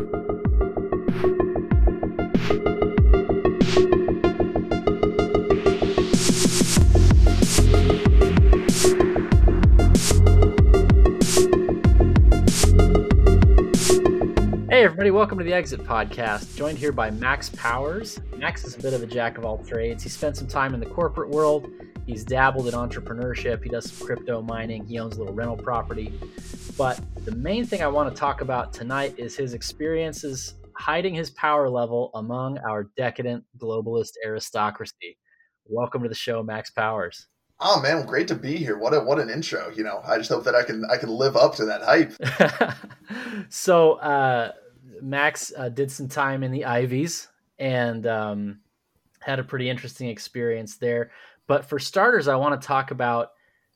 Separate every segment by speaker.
Speaker 1: Hey, everybody, welcome to the Exit Podcast. Joined here by Max Powers. Max is a bit of a jack of all trades. He spent some time in the corporate world. He's dabbled in entrepreneurship. He does some crypto mining. He owns a little rental property. But the main thing I want to talk about tonight is his experiences hiding his power level among our decadent globalist aristocracy. Welcome to the show, Max Powers.
Speaker 2: Oh man, great to be here. What a what an intro. You know, I just hope that I can I can live up to that hype.
Speaker 1: so uh, Max uh, did some time in the Ivies and um, had a pretty interesting experience there. But for starters, I want to talk about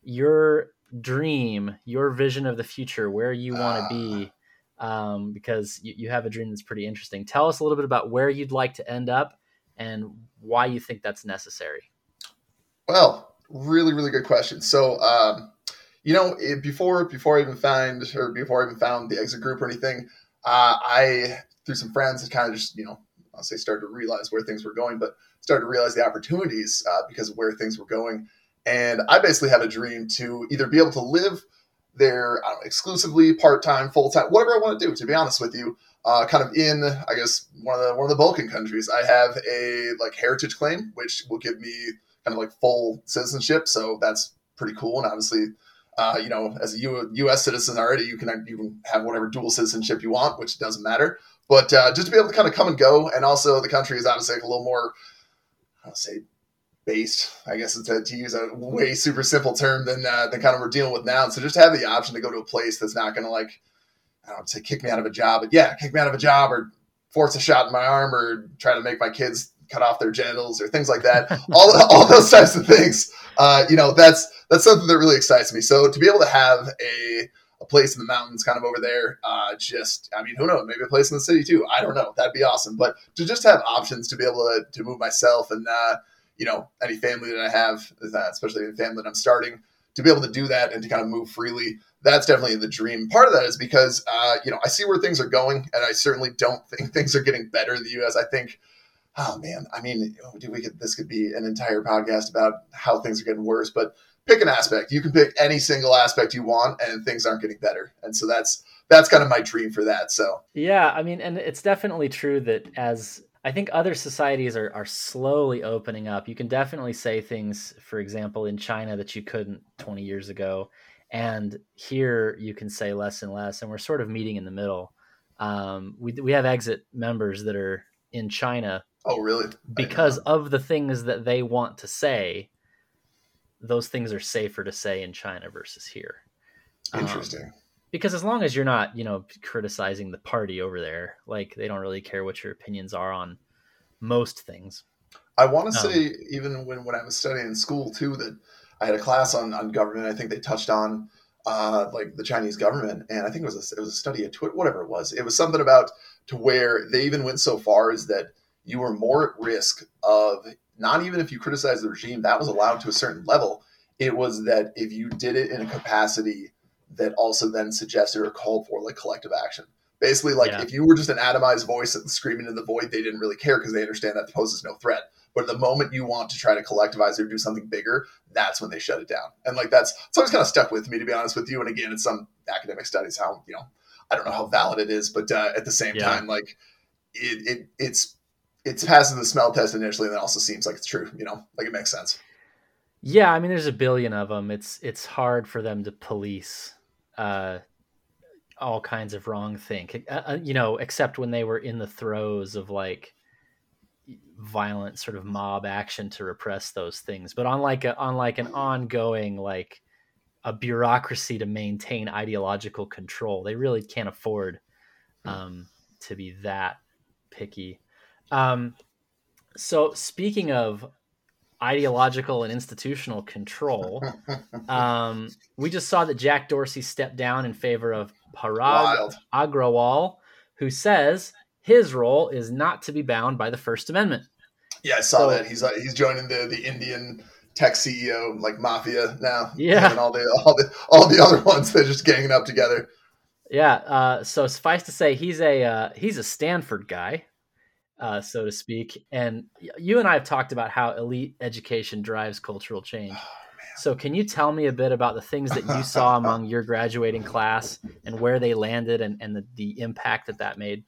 Speaker 1: your dream, your vision of the future, where you want to uh, be, um, because you, you have a dream that's pretty interesting. Tell us a little bit about where you'd like to end up and why you think that's necessary.
Speaker 2: Well, really, really good question. So, um, you know, it, before before I even find or before I even found the exit group or anything, uh, I through some friends had kind of just you know I'll say started to realize where things were going, but started to realize the opportunities uh, because of where things were going. And I basically had a dream to either be able to live there know, exclusively, part time, full time, whatever I want to do. To be honest with you, uh, kind of in I guess one of the one of the Balkan countries, I have a like heritage claim, which will give me kind of like full citizenship. So that's pretty cool. And obviously, uh, you know, as a U- U.S. citizen already, you can you can have whatever dual citizenship you want, which doesn't matter. But uh, just to be able to kind of come and go, and also the country is obviously like a little more, I'll say, based. I guess to, to use a way super simple term than uh, than kind of we're dealing with now. So just have the option to go to a place that's not going to like, I don't say kick me out of a job, but yeah, kick me out of a job or force a shot in my arm or try to make my kids cut off their genitals or things like that. all, all those types of things. Uh, you know, that's that's something that really excites me. So to be able to have a a place in the mountains kind of over there, uh, just I mean, who knows? Maybe a place in the city too. I don't know. That'd be awesome. But to just have options to be able to to move myself and uh, you know any family that I have, especially the family that I'm starting, to be able to do that and to kind of move freely that's definitely the dream. Part of that is because uh, you know I see where things are going, and I certainly don't think things are getting better in the U.S. I think oh man, I mean, dude, we could this could be an entire podcast about how things are getting worse, but pick an aspect. You can pick any single aspect you want, and things aren't getting better. And so that's that's kind of my dream for that. So
Speaker 1: yeah, I mean, and it's definitely true that as I think other societies are are slowly opening up. You can definitely say things, for example, in China that you couldn't 20 years ago, and here you can say less and less. And we're sort of meeting in the middle. Um, we we have exit members that are in China
Speaker 2: Oh, really?
Speaker 1: Because of the things that they want to say, those things are safer to say in China versus here.
Speaker 2: Um, Interesting. Um,
Speaker 1: because as long as you're not, you know, criticizing the party over there, like they don't really care what your opinions are on most things.
Speaker 2: I want to um, say, even when, when I was studying in school too, that I had a class on, on government. I think they touched on uh, like the Chinese government, and I think it was a, it was a study of Twitter, whatever it was. It was something about to where they even went so far as that you were more at risk of not even if you criticize the regime, that was allowed to a certain level. It was that if you did it in a capacity that also then suggested or called for like collective action. Basically, like yeah. if you were just an atomized voice screaming in the void, they didn't really care because they understand that the poses no threat. But the moment you want to try to collectivize or do something bigger, that's when they shut it down. And like that's it's always kind of stuck with me to be honest with you. And again, it's some academic studies how you know I don't know how valid it is, but uh, at the same yeah. time, like it, it it's it's passing the smell test initially, and then also seems like it's true. You know, like it makes sense.
Speaker 1: Yeah, I mean, there's a billion of them. It's it's hard for them to police uh, all kinds of wrong think. Uh, uh, you know, except when they were in the throes of like violent sort of mob action to repress those things. But on like a on like an ongoing like a bureaucracy to maintain ideological control, they really can't afford hmm. um, to be that picky. Um, so speaking of ideological and institutional control, um, we just saw that Jack Dorsey stepped down in favor of Parag Agrawal, who says his role is not to be bound by the First Amendment.
Speaker 2: Yeah, I saw so, that. He's uh, he's joining the the Indian tech CEO like mafia now.
Speaker 1: Yeah,
Speaker 2: and all the all the all the other ones they're just ganging up together.
Speaker 1: Yeah. Uh, so suffice to say, he's a uh, he's a Stanford guy, uh, so to speak. And you and I have talked about how elite education drives cultural change. Oh, so, can you tell me a bit about the things that you saw among your graduating class and where they landed and, and the, the impact that that made?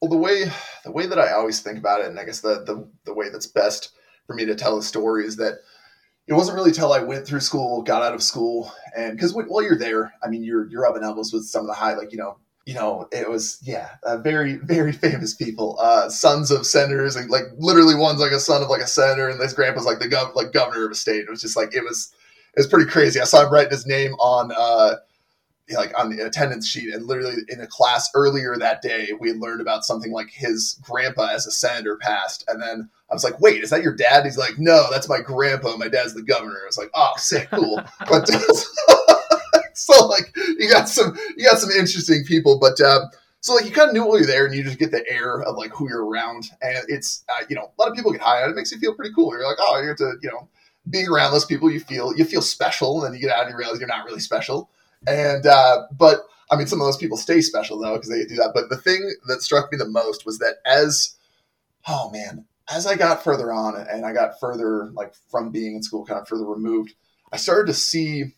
Speaker 2: Well, the way the way that I always think about it, and I guess the the, the way that's best for me to tell a story is that it wasn't really till I went through school, got out of school, and because while you're there, I mean, you're you're up rubbing elbows with some of the high, like you know, you know, it was yeah, uh, very very famous people, uh, sons of senators, and like literally one's like a son of like a senator, and this grandpa's like the gov like governor of a state. It was just like it was it was pretty crazy. I saw him writing his name on. Uh, like on the attendance sheet and literally in a class earlier that day we had learned about something like his grandpa as a senator passed and then i was like wait is that your dad he's like no that's my grandpa my dad's the governor i was like oh sick cool but so like you got some you got some interesting people but uh, so like you kind of knew while you're there and you just get the air of like who you're around. And it's uh, you know a lot of people get high and it. Makes you feel pretty cool. You're like oh you get to you know being around those people. You feel you feel special. And then you get out and you realize you're not really special. And uh, but I mean, some of those people stay special though because they do that. But the thing that struck me the most was that as oh man, as I got further on and I got further like from being in school, kind of further removed, I started to see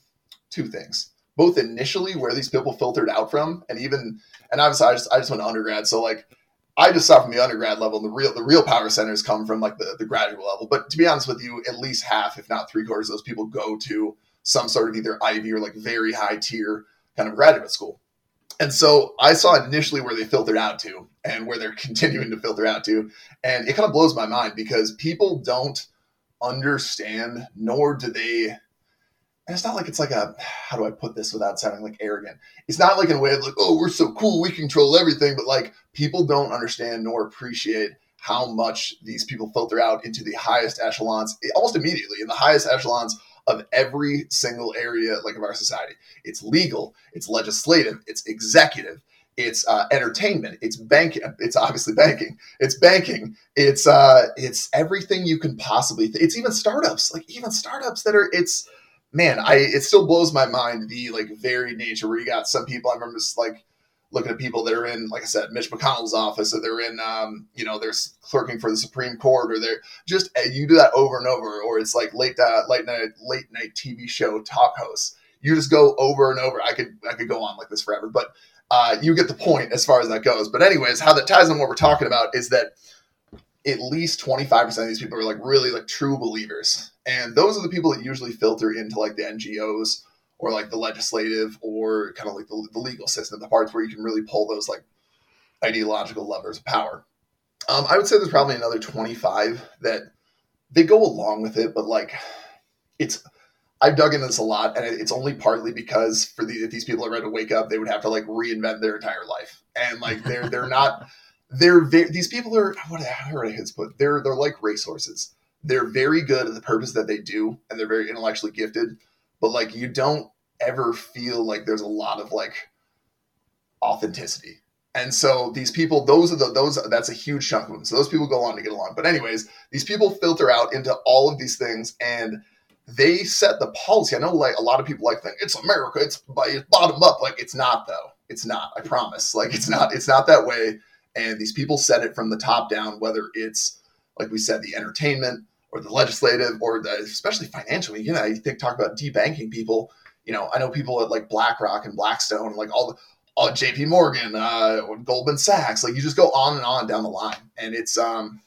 Speaker 2: two things. Both initially where these people filtered out from, and even and obviously I just I just went to undergrad, so like I just saw from the undergrad level, the real the real power centers come from like the, the graduate level. But to be honest with you, at least half, if not three quarters, of those people go to some sort of either Ivy or like very high tier kind of graduate school. And so I saw initially where they filtered out to and where they're continuing to filter out to. And it kind of blows my mind because people don't understand, nor do they. And it's not like it's like a, how do I put this without sounding like arrogant? It's not like in a way of like, oh, we're so cool, we control everything. But like people don't understand nor appreciate how much these people filter out into the highest echelons almost immediately in the highest echelons of every single area like of our society. It's legal, it's legislative, it's executive, it's uh, entertainment, it's banking. It's obviously banking. It's banking. It's uh, it's everything you can possibly. Th- it's even startups, like even startups that are. It's man, I it still blows my mind the like very nature where you got some people. I remember just like looking at people that are in, like I said, Mitch McConnell's office, or they're in, um, you know, they're clerking for the Supreme Court, or they're just uh, you do that over and over, or it's like late uh, late night late night TV show talk hosts. You just go over and over. I could I could go on like this forever, but uh, you get the point as far as that goes. But anyways, how that ties in what we're talking about is that at least 25% of these people are like really like true believers. And those are the people that usually filter into like the NGOs or like the legislative or kind of like the, the legal system, the parts where you can really pull those like ideological levers of power. Um, I would say there's probably another 25 that they go along with it, but like it's I've dug into this a lot, and it's only partly because for the, if these people are ready to wake up, they would have to like reinvent their entire life, and like they're they're not they're very, these people are what are his put they're they're like racehorses. They're very good at the purpose that they do, and they're very intellectually gifted, but like you don't ever feel like there's a lot of like authenticity. And so these people, those are the those that's a huge chunk of them. So those people go on to get along. But anyways, these people filter out into all of these things and they set the policy. I know like a lot of people like think it's America, it's by bottom up. Like it's not though. It's not, I promise. Like it's not, it's not that way. And these people set it from the top down, whether it's like we said, the entertainment or the legislative or the especially financially. You know, you think talk about debanking people you know, I know people at like BlackRock and Blackstone, like all the all JP Morgan, uh, Goldman Sachs, like you just go on and on down the line. And it's, um,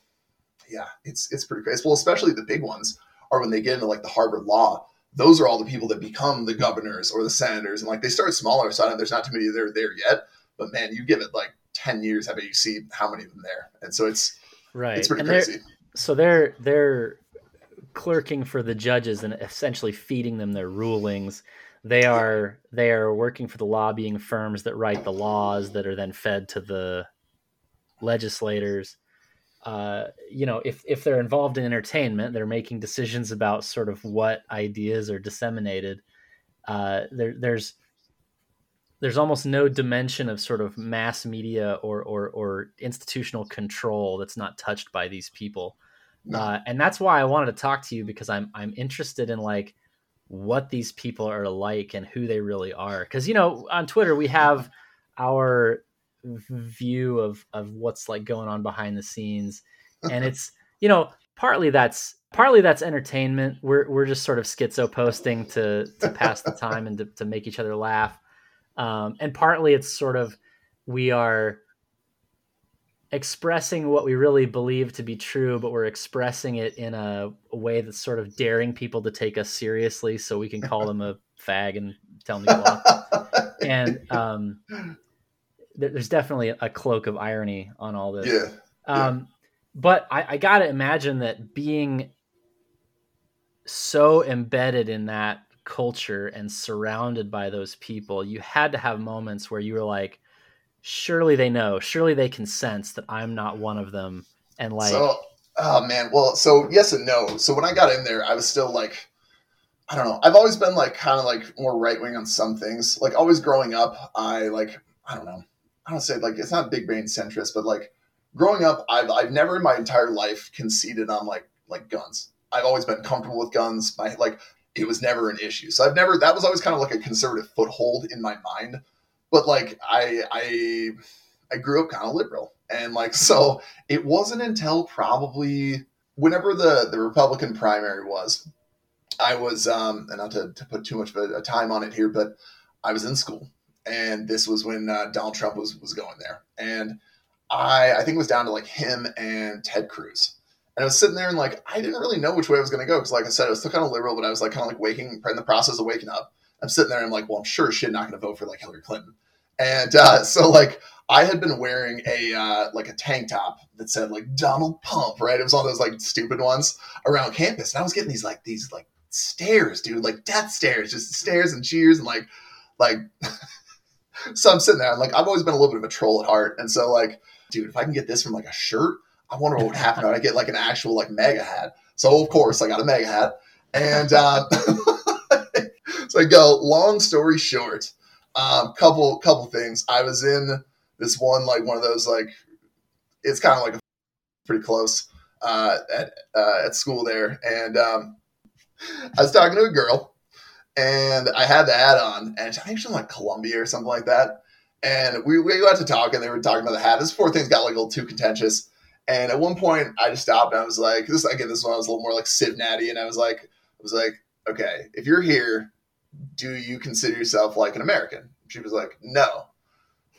Speaker 2: yeah, it's, it's pretty crazy. Well, especially the big ones are when they get into like the Harvard law, those are all the people that become the governors or the senators. And like they start smaller. So there's not too many that are there yet, but man, you give it like 10 years, I bet you see how many of them there. And so it's,
Speaker 1: right.
Speaker 2: It's pretty
Speaker 1: and
Speaker 2: crazy.
Speaker 1: So they're, they're clerking for the judges and essentially feeding them their rulings they are they are working for the lobbying firms that write the laws that are then fed to the legislators. Uh, you know, if if they're involved in entertainment, they're making decisions about sort of what ideas are disseminated. Uh, there, there's there's almost no dimension of sort of mass media or or, or institutional control that's not touched by these people, no. uh, and that's why I wanted to talk to you because I'm I'm interested in like what these people are like and who they really are. Because you know, on Twitter we have our view of of what's like going on behind the scenes. And it's you know partly that's partly that's entertainment. We're we're just sort of schizo posting to to pass the time and to, to make each other laugh um, and partly it's sort of we are expressing what we really believe to be true but we're expressing it in a, a way that's sort of daring people to take us seriously so we can call them a fag and tell them to go off and um, there's definitely a cloak of irony on all this.
Speaker 2: Yeah.
Speaker 1: Um, but I, I got to imagine that being so embedded in that culture and surrounded by those people, you had to have moments where you were like, surely they know, surely they can sense that I'm not one of them. And like,
Speaker 2: so, oh man, well, so yes and no. So when I got in there, I was still like, I don't know. I've always been like kind of like more right wing on some things. Like always growing up, I like I don't know. I don't say like it's not big brain centrist, but like growing up, I've I've never in my entire life conceded on like like guns. I've always been comfortable with guns. My like it was never an issue. So I've never that was always kind of like a conservative foothold in my mind. But like I I I grew up kind of liberal. And like so it wasn't until probably whenever the the Republican primary was, I was um and not to, to put too much of a, a time on it here, but I was in school and this was when uh, Donald Trump was was going there, and I I think it was down to like him and Ted Cruz, and I was sitting there and like I didn't really know which way I was going to go because like I said I was still kind of liberal, but I was like kind of like waking in the process of waking up. I'm sitting there and I'm like, well, I'm sure shit not going to vote for like Hillary Clinton, and uh, so like I had been wearing a uh, like a tank top that said like Donald Pump, right? It was all those like stupid ones around campus, and I was getting these like these like stares, dude, like death stares, just stares and cheers and like like so I'm sitting there. I'm like, I've always been a little bit of a troll at heart, and so like, dude, if I can get this from like a shirt, I wonder what would happen when I get like an actual like maga hat. So of course, I got a maga hat, and uh, so I go. Long story short, um, couple couple things. I was in this one like one of those like it's kind of like a, pretty close uh, at uh, at school there, and um, I was talking to a girl and I had the hat on, and I think she's like Columbia or something like that. And we, we got to talk, and they were talking about the hat. This poor things got like a little too contentious. And at one point, I just stopped, and I was like, "This again, this one I was a little more like Civ Natty," and I was like, "I was like, okay, if you're here, do you consider yourself like an American?" She was like, "No."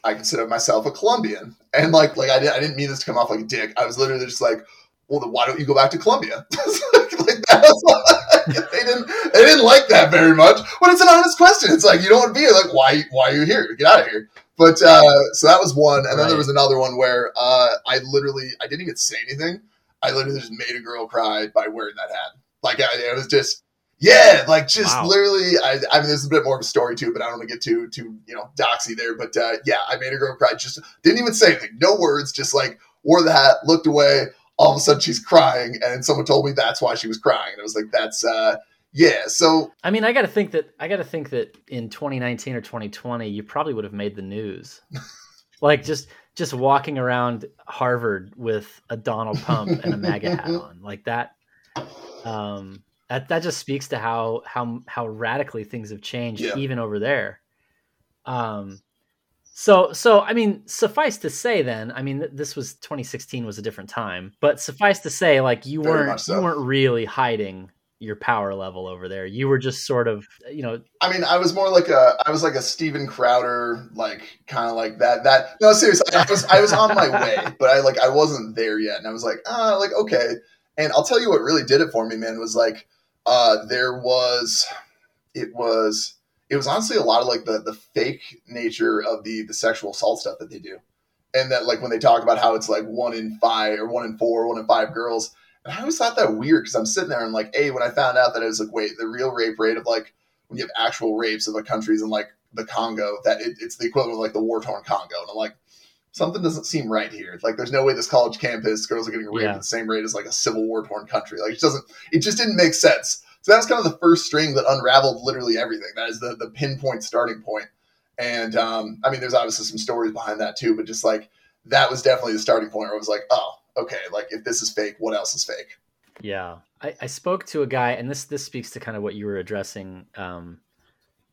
Speaker 2: I consider myself a Colombian, and like, like I, did, I didn't mean this to come off like a dick. I was literally just like, "Well, then why don't you go back to Colombia?" like that was they didn't they didn't like that very much. But it's an honest question. It's like you don't want to be here. Like why why are you here? Get out of here. But uh, so that was one, and right. then there was another one where uh, I literally I didn't even say anything. I literally just made a girl cry by wearing that hat. Like I, it was just yeah, like just wow. literally. I, I mean, there's a bit more of a story too, but I don't want to get too too you know doxy there. But uh, yeah, I made a girl cry. Just didn't even say anything. No words. Just like wore the hat, looked away, all of a sudden she's crying and someone told me that's why she was crying and i was like that's uh yeah so
Speaker 1: i mean i gotta think that i gotta think that in 2019 or 2020 you probably would have made the news like just just walking around harvard with a donald pump and a maga hat on like that um that, that just speaks to how how how radically things have changed yeah. even over there um so, so I mean, suffice to say, then, I mean, this was 2016 was a different time, but suffice to say, like you Very weren't so. you weren't really hiding your power level over there. You were just sort of, you know.
Speaker 2: I mean, I was more like a, I was like a Steven Crowder, like kind of like that. That no, seriously, I was, I was on my way, but I like, I wasn't there yet, and I was like, ah, like okay. And I'll tell you what really did it for me, man, was like, uh, there was, it was it was honestly a lot of like the the fake nature of the the sexual assault stuff that they do, and that like when they talk about how it's like one in five or one in four, one in five girls, and I always thought that weird because I'm sitting there and like, hey, when I found out that it was like, wait, the real rape rate of like when you have actual rapes of the countries in like the Congo, that it, it's the equivalent of like the war torn Congo, and I'm like. Something doesn't seem right here. Like, there's no way this college campus girls are getting raped yeah. at the same rate as like a civil war torn country. Like, it doesn't. It just didn't make sense. So that was kind of the first string that unraveled literally everything. That is the the pinpoint starting point. And um, I mean, there's obviously some stories behind that too, but just like that was definitely the starting point where I was like, oh, okay, like if this is fake, what else is fake?
Speaker 1: Yeah, I, I spoke to a guy, and this this speaks to kind of what you were addressing um,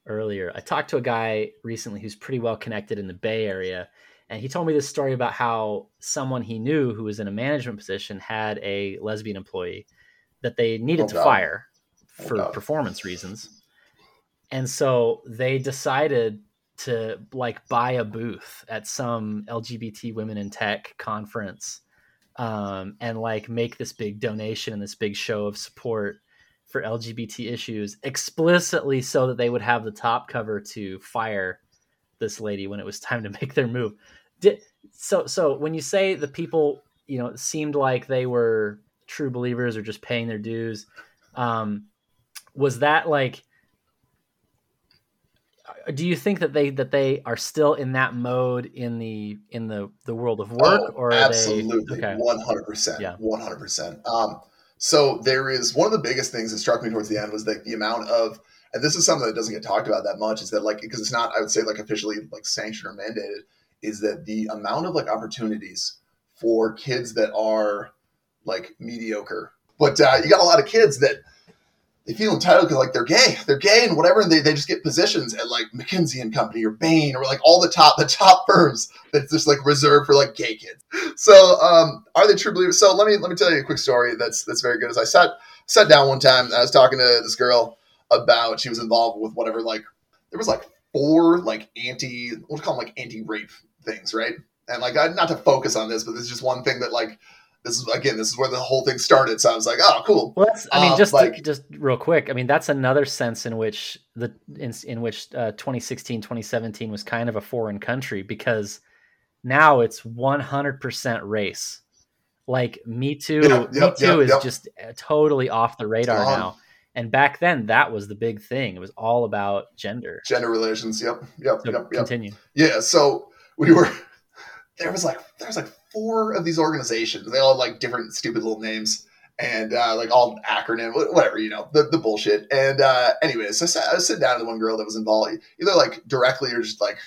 Speaker 1: earlier. I talked to a guy recently who's pretty well connected in the Bay Area, and he told me this story about how someone he knew who was in a management position had a lesbian employee that they needed
Speaker 2: Oh,
Speaker 1: to
Speaker 2: God.
Speaker 1: fire
Speaker 2: Oh,
Speaker 1: for
Speaker 2: God.
Speaker 1: performance reasons. And so they decided to like buy a booth at some LGBT women in tech conference um, and like make this big donation and this big show of support for LGBT issues explicitly so that they would have the top cover to fire this lady when it was time to make their move. Did, so so when you say the people, you know, seemed like they were true believers or just paying their dues, um, was that like do you think that they that they are still in that mode in the in the the world of work
Speaker 2: Oh,
Speaker 1: or
Speaker 2: absolutely, one hundred percent,
Speaker 1: Yeah.
Speaker 2: one hundred percent. Um, so there is one of the biggest things that struck me towards the end was that the amount of, and this is something that doesn't get talked about that much, is that like because it's not, I would say like officially like sanctioned or mandated, is that the amount of like opportunities for kids that are like mediocre, but uh, you got a lot of kids that they feel entitled because like they're gay, they're gay and whatever, and they, they just get positions at like McKinsey and Company or Bain or like all the top the top firms that's just like reserved for like gay kids. So um, are they true believers? So let me let me tell you a quick story that's that's very good. As I sat sat down one time, and I was talking to this girl about she was involved with whatever like there was like four like anti you call them like anti rape things, right? And like I, not to focus on this, but this is just one thing that like this is again this is where the whole thing started. So I was like, oh cool,
Speaker 1: Well, I mean,
Speaker 2: Uh,
Speaker 1: just
Speaker 2: like-
Speaker 1: just real quick. I mean, that's another sense in which the in, in which uh, 2016, 2017 was kind of a foreign country because now it's 100% race. Like Me Too,
Speaker 2: Yeah,
Speaker 1: Me Too is just uh, totally off the radar
Speaker 2: gone.
Speaker 1: now. And back then, that was the big thing. It was all about gender.
Speaker 2: gender relations. Yep, yep,
Speaker 1: So
Speaker 2: yep, yep.
Speaker 1: continue.
Speaker 2: Yeah, so we were there was like there was like four of these organizations. They all like different stupid little names and uh, like all acronym, whatever you know, the, the bullshit. And uh, anyways, so I, sat, I down with one girl that was involved, either like directly or just like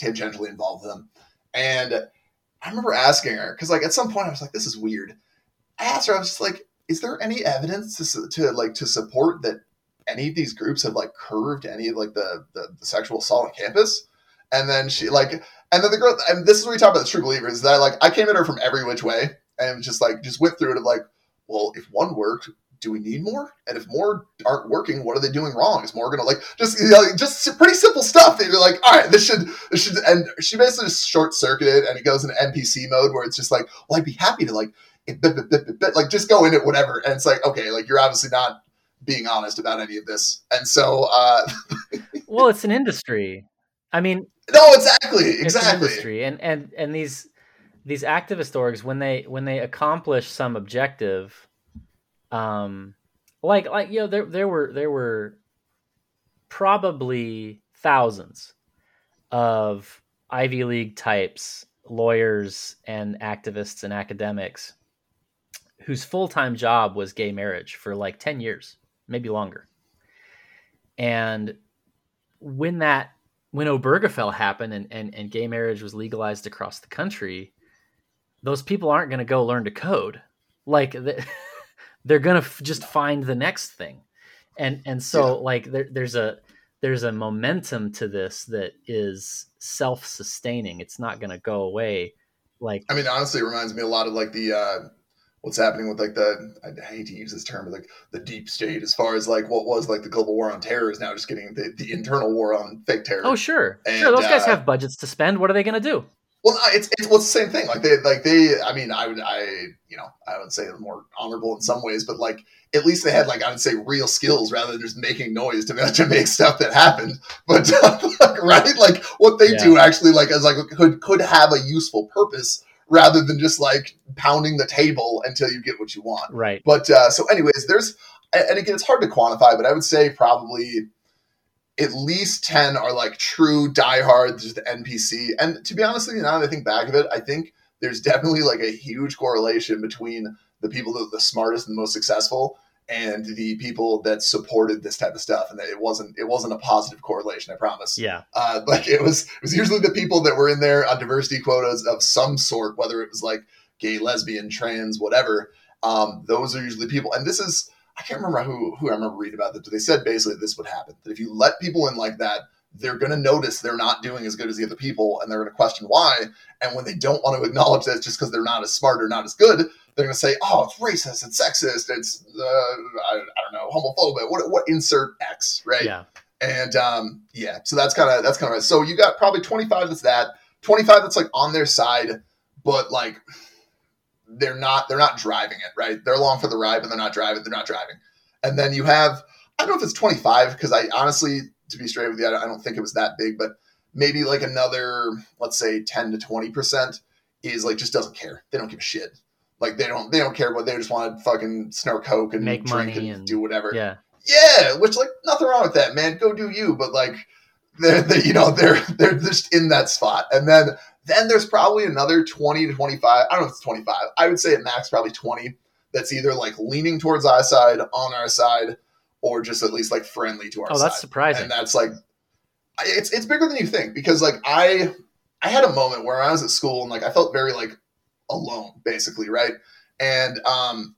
Speaker 2: tangentially involved with them. And I remember asking her because like at some point I was like, this is weird. I asked her, I was just like, is there any evidence to to like to support that any of these groups have like curved any of like the, the, the sexual assault on campus? And then she like, and then the girl, and this is what we talk about the true believers. That like I came at her from every which way, and just like just went through it of like, well, if one worked, do we need more? And if more aren't working, what are they doing wrong? Is more gonna like just you know, just pretty simple stuff that you're like, all right, this should this should. And she basically just short circuited, and it goes into NPC mode where it's just like, well, I'd be happy to like, it, bit, bit, bit, like just go in it, whatever. And it's like, okay, like you're obviously not being honest about any of this, and so uh
Speaker 1: Well, it's an industry. I mean,
Speaker 2: no, exactly, exactly.
Speaker 1: industry and and and these these activist orgs when they when they accomplish some objective um like like you know there there were there were probably thousands of Ivy League types lawyers and activists and academics whose full-time job was gay marriage for like 10 years maybe longer and when that when Obergefell happened and, and, and gay marriage was legalized across the country, those people aren't going to go learn to code. Like th- they're going to f- just find the next thing. And, and so
Speaker 2: Yeah.
Speaker 1: like there, there's a, there's a momentum to this that is self-sustaining. It's not going to go away. Like,
Speaker 2: I mean, honestly, it reminds me a lot of like the uh, what's happening with like the I hate to use this term, but like the deep state, as far as like what was like the global war on terror is now just getting the, the internal war on fake terror.
Speaker 1: oh, sure.
Speaker 2: And,
Speaker 1: sure. Those guys
Speaker 2: uh,
Speaker 1: have budgets to spend. What are they going to do?
Speaker 2: Well, it's it's well, it's the same thing. Like they like they. I mean, I would I you know I would say they're more honorable in some ways, but like at least they had like I would say real skills rather than just making noise to to make stuff that happened. But like, right, like what they do actually like as like could could have a useful purpose rather than just like pounding the table until you get what you want.
Speaker 1: Right.
Speaker 2: But uh, so, anyways, there's and again, it's hard to quantify, but I would say probably at least ten are like true diehard just NPC. And to be honest with you, now that I think back of it, I think there's definitely like a huge correlation between the people that are the smartest and the most successful and the people that supported this type of stuff and that it wasn't it wasn't a positive correlation i promise
Speaker 1: Yeah.
Speaker 2: uh, like it was it was usually the people that were in there on diversity quotas of some sort, whether it was like gay, lesbian, trans, whatever. Um, those are usually people, and this is I can't remember who who I remember reading about that, but they said basically this would happen that if you let people in like that, they're going to notice they're not doing as good as the other people, and they're going to question why. And when they don't want to acknowledge that, just because they're not as smart or not as good, they're going to say, "Oh, it's racist, it's sexist, it's uh, I, I, don't know, homophobic, what what insert X, right?"
Speaker 1: Yeah.
Speaker 2: And um, yeah, so that's kind of that's kind of it. so you got probably twenty five that's that, twenty five that's like on their side, but like they're not they're not driving it right. They're along for the ride, but they're not driving. They're not driving. And then you have I don't know if it's twenty five because I honestly to be straight with you, I don't think it was that big, but maybe like another, let's say 10 to 20% is like just doesn't care. They don't give a shit. Like they don't they don't care what they just want to fucking snort coke and
Speaker 1: Make
Speaker 2: drink
Speaker 1: money
Speaker 2: and,
Speaker 1: and-
Speaker 2: do whatever.
Speaker 1: Yeah.
Speaker 2: Yeah, which like nothing wrong with that, man. Go do you, but like they're, they you know they're they're just in that spot, and then then there's probably another twenty to twenty five. I don't know if it's twenty five. I would say at max probably twenty. That's either like leaning towards our side, on our side, or just at least like friendly to our
Speaker 1: Oh,
Speaker 2: side.
Speaker 1: that's surprising.
Speaker 2: And that's like it's it's bigger than you think because like I I had a moment where I was at school and like I felt very like alone basically, right? And um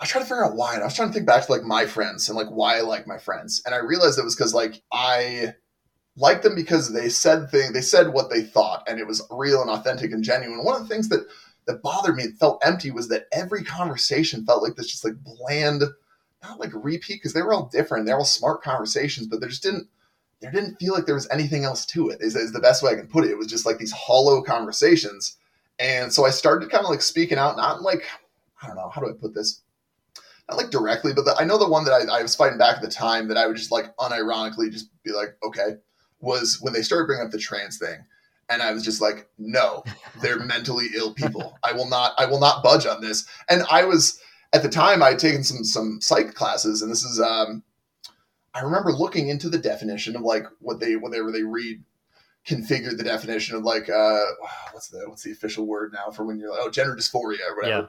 Speaker 2: I trying to figure out why. And I was trying to think back to like my friends and like why I like my friends. And I realized it was because like I liked them because they said thing they said what they thought and it was real and authentic and genuine. One of the things that that bothered me, it felt empty, was that every conversation felt like this just like bland, not like repeat because they were all different. They're all smart conversations, but there just didn't there didn't feel like there was anything else to it. Is, is the best way I can put it. It was just like these hollow conversations. And so I started kind of like speaking out, not like I don't know how do I put this, not like directly, but the, I know the one that I, I was fighting back at the time that I would just like unironically just be like, okay, was when they started bringing up the trans thing, and I was just like, no, they're mentally ill people. I will not, I will not budge on this. And I was at the time I had taken some some psych classes, and this is um, I remember looking into the definition of like what they whatever they read configured the definition of like uh what's the what's the official word now for when you're like oh gender dysphoria or whatever
Speaker 1: Yeah.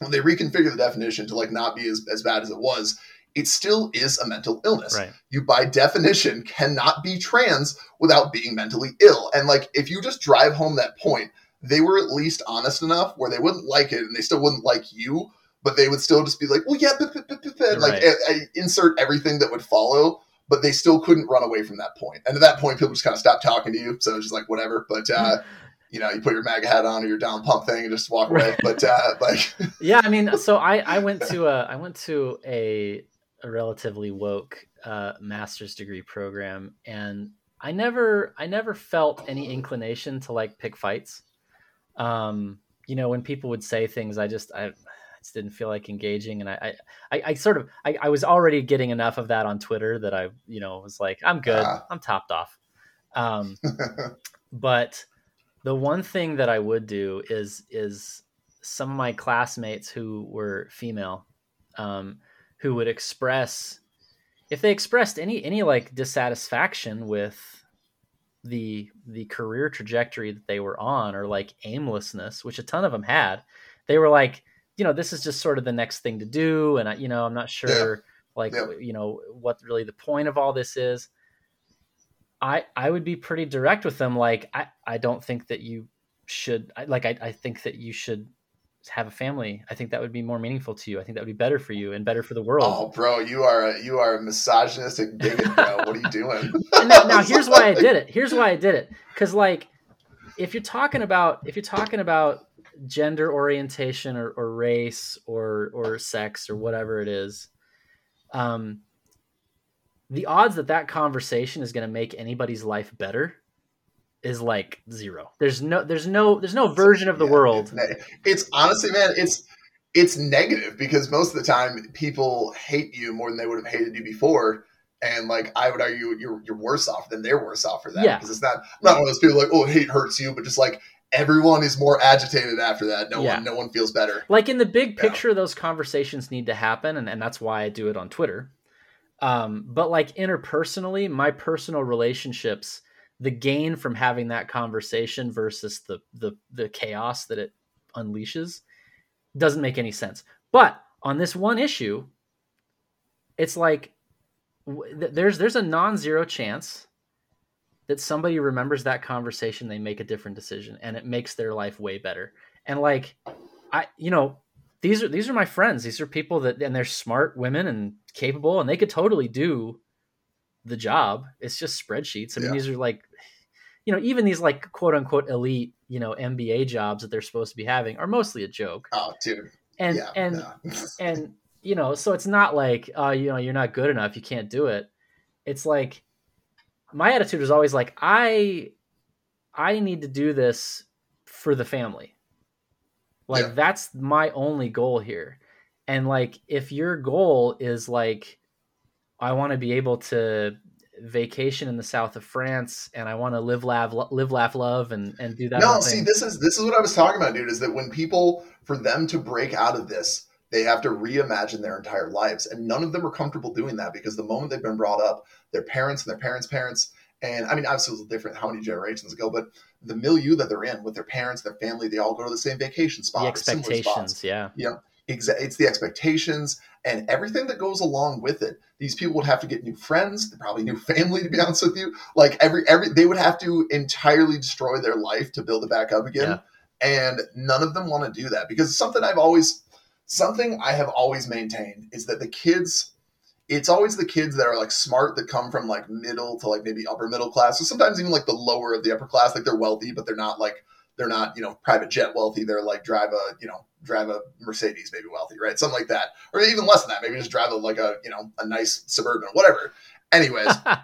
Speaker 2: when they reconfigure the definition to like not be as, as bad as it was it still is a mental illness
Speaker 1: Right.
Speaker 2: you by definition cannot be trans without being mentally ill and like if you just drive home that point they were at least honest enough where they wouldn't like it and they still wouldn't like you but they would still just be like well yeah but, but, but, but, and like
Speaker 1: Right.
Speaker 2: I, I insert everything that would follow but they still couldn't run away from that point. And at that point people just kind of stopped talking to you. So it was just like whatever. But uh you know you put your maga hat on or your down pump thing and just walk away. But uh like
Speaker 1: yeah i mean so i i went to a i went to a, a relatively woke uh master's degree program. And i never i never felt any inclination to like pick fights. Um you know when people would say things i just I just didn't feel like engaging and i i, I sort of I, I was already getting enough of that on twitter that i you know was like i'm good
Speaker 2: Ah.
Speaker 1: i'm topped off um but the one thing that I would do is is some of my classmates who were female, um, who would express if they expressed any any like dissatisfaction with the the career trajectory that they were on or like aimlessness, which a ton of them had, they were like, you know, this is just sort of the next thing to do, and I, you know, I'm not sure like
Speaker 2: Yeah.
Speaker 1: you know what really the point of all this is. I I would be pretty direct with them. Like I I don't think that you should I, like I I think that you should have a family. I think that would be more meaningful to you. I think that would be better for you and better for the world.
Speaker 2: oh bro you are a, you are a misogynistic bigot bro what are you doing
Speaker 1: And now, now here's why I did it. Here's why I did it. Because like, if you're talking about if you're talking about gender orientation or, or race or or sex or whatever it is, um, the odds that that conversation is going to make anybody's life better is like zero. There's no there's no there's no version of the
Speaker 2: Yeah,
Speaker 1: world.
Speaker 2: It's, it's honestly, man, it's it's negative because most of the time people hate you more than they would have hated you before. And like I would argue, you're you're worse off than they're worse off for that
Speaker 1: Yeah.
Speaker 2: because it's not I'm not one of those people like oh hate hurts you, but just like everyone is more agitated after that. No
Speaker 1: Yeah.
Speaker 2: one no one feels better.
Speaker 1: like in the big
Speaker 2: Yeah.
Speaker 1: picture those conversations need to happen and, and that's why i do it on twitter um, but like interpersonally my personal relationships the gain from having that conversation versus the the, the chaos that it unleashes doesn't make any sense but on this one issue it's like w- there's there's a non-zero chance that somebody remembers that conversation they make a different decision and it makes their life way better and like i you know these are these are my friends. These are people that and they're smart women and capable and they could totally do the job. It's just spreadsheets. I mean,
Speaker 2: Yeah.
Speaker 1: these are like you know, even these like quote unquote elite, you know, MBA jobs that they're supposed to be having are mostly a joke.
Speaker 2: Oh, dude.
Speaker 1: And
Speaker 2: yeah.
Speaker 1: and
Speaker 2: no.
Speaker 1: and you know, so it's not like, uh, you know, you're not good enough, you can't do it. It's like my attitude was always like, I I need to do this for the family. Like
Speaker 2: Yeah.
Speaker 1: that's my only goal here. And like if your goal is like I want to be able to vacation in the south of France and I want to live laugh live laugh love and and do that
Speaker 2: no, see,
Speaker 1: thing.
Speaker 2: this is this is what I was talking about, dude. Is that when people, for them to break out of this, they have to reimagine their entire lives, and none of them are comfortable doing that because the moment they've been brought up, their parents and their parents' parents, and I mean, obviously it's different how many generations ago, but the milieu that they're in with their parents, their family, they all go to the same vacation spot,
Speaker 1: the
Speaker 2: or similar spots.
Speaker 1: expectations, yeah.
Speaker 2: Exa- it's the expectations and everything that goes along with it. These people would have to get new friends, probably new family. To be honest with you, like every every they would have to entirely destroy their life to build it back up again, and none of them want to do that because it's something I've always something I have always maintained is that the kids. It's always the kids that are like smart that come from like middle to like maybe upper middle class, or sometimes even like the lower of the upper class. Like they're wealthy, but they're not like they're not you know private jet wealthy. They're like drive a you know drive a Mercedes, maybe wealthy, right? Something like that, or even less than that. Maybe just drive a, like a you know a nice suburban, whatever. Anyways, uh,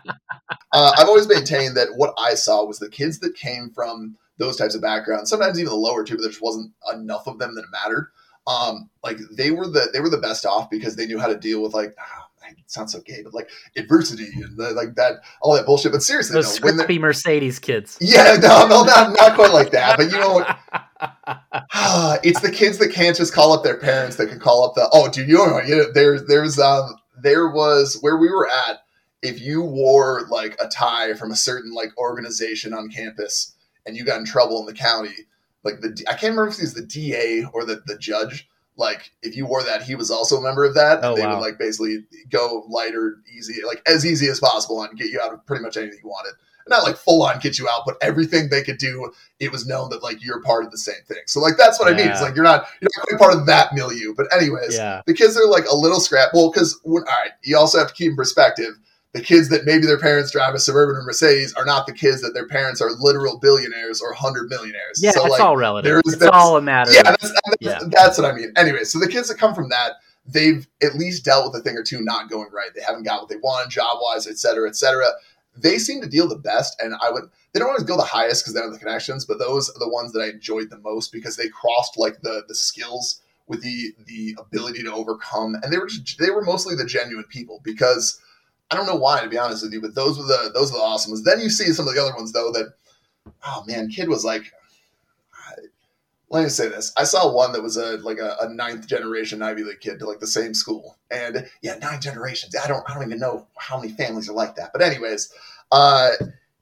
Speaker 2: I've always maintained that what I saw was the kids that came from those types of backgrounds, sometimes even the lower two, but there just wasn't enough of them that it mattered. Um, like they were the they were the best off because they knew how to deal with like ah, it sounds so gay, but like adversity and the, like that all that bullshit. But seriously,
Speaker 1: Those
Speaker 2: no, when
Speaker 1: Mercedes kids.
Speaker 2: yeah, no, no, not not quite like that. But you know it's the kids that can't just call up their parents that can call up the oh dude you know you know, there's there's um there was where we were at if you wore like a tie from a certain like organization on campus and you got in trouble in the county like the I can't remember if he was the DA or the the judge like if you wore that he was also a member of that
Speaker 1: Oh,
Speaker 2: they
Speaker 1: wow.
Speaker 2: would like basically go lighter easy like as easy as possible and get you out of pretty much anything you wanted not like full on get you out, but everything they could do, it was known that like you're part of the same thing. So like that's what I mean. It's like you're not you're not quite part of that milieu. But anyways,
Speaker 1: yeah.
Speaker 2: the kids are like a little scrap. Well, because all right, you also have to keep in perspective. The kids that maybe their parents drive a suburban or Mercedes are not the kids that their parents are literal billionaires or hundred millionaires.
Speaker 1: Yeah,
Speaker 2: so
Speaker 1: it's
Speaker 2: like,
Speaker 1: all relative.
Speaker 2: there's-
Speaker 1: It's
Speaker 2: there's-
Speaker 1: all a matter.
Speaker 2: yeah, that's, that's,
Speaker 1: Yeah.
Speaker 2: that's what I mean. Anyway, so the kids that come from that, they've at least dealt with a thing or two not going right. They haven't got what they want job wise, et cetera, et cetera. They seem to deal the best, and I would. They don't always go the highest because they don't have the connections, but those are the ones that I enjoyed the most because they crossed like the the skills with the the ability to overcome, and they were just, they were mostly the genuine people because. I don't know why, to be honest with you, but those were the those were the awesome ones. Then you see some of the other ones though that, oh man, kid was like, let me say this. I saw one that was a like a, a ninth generation Ivy League kid to like the same school. And yeah, nine generations. I don't I don't even know how many families are like that. But anyways, uh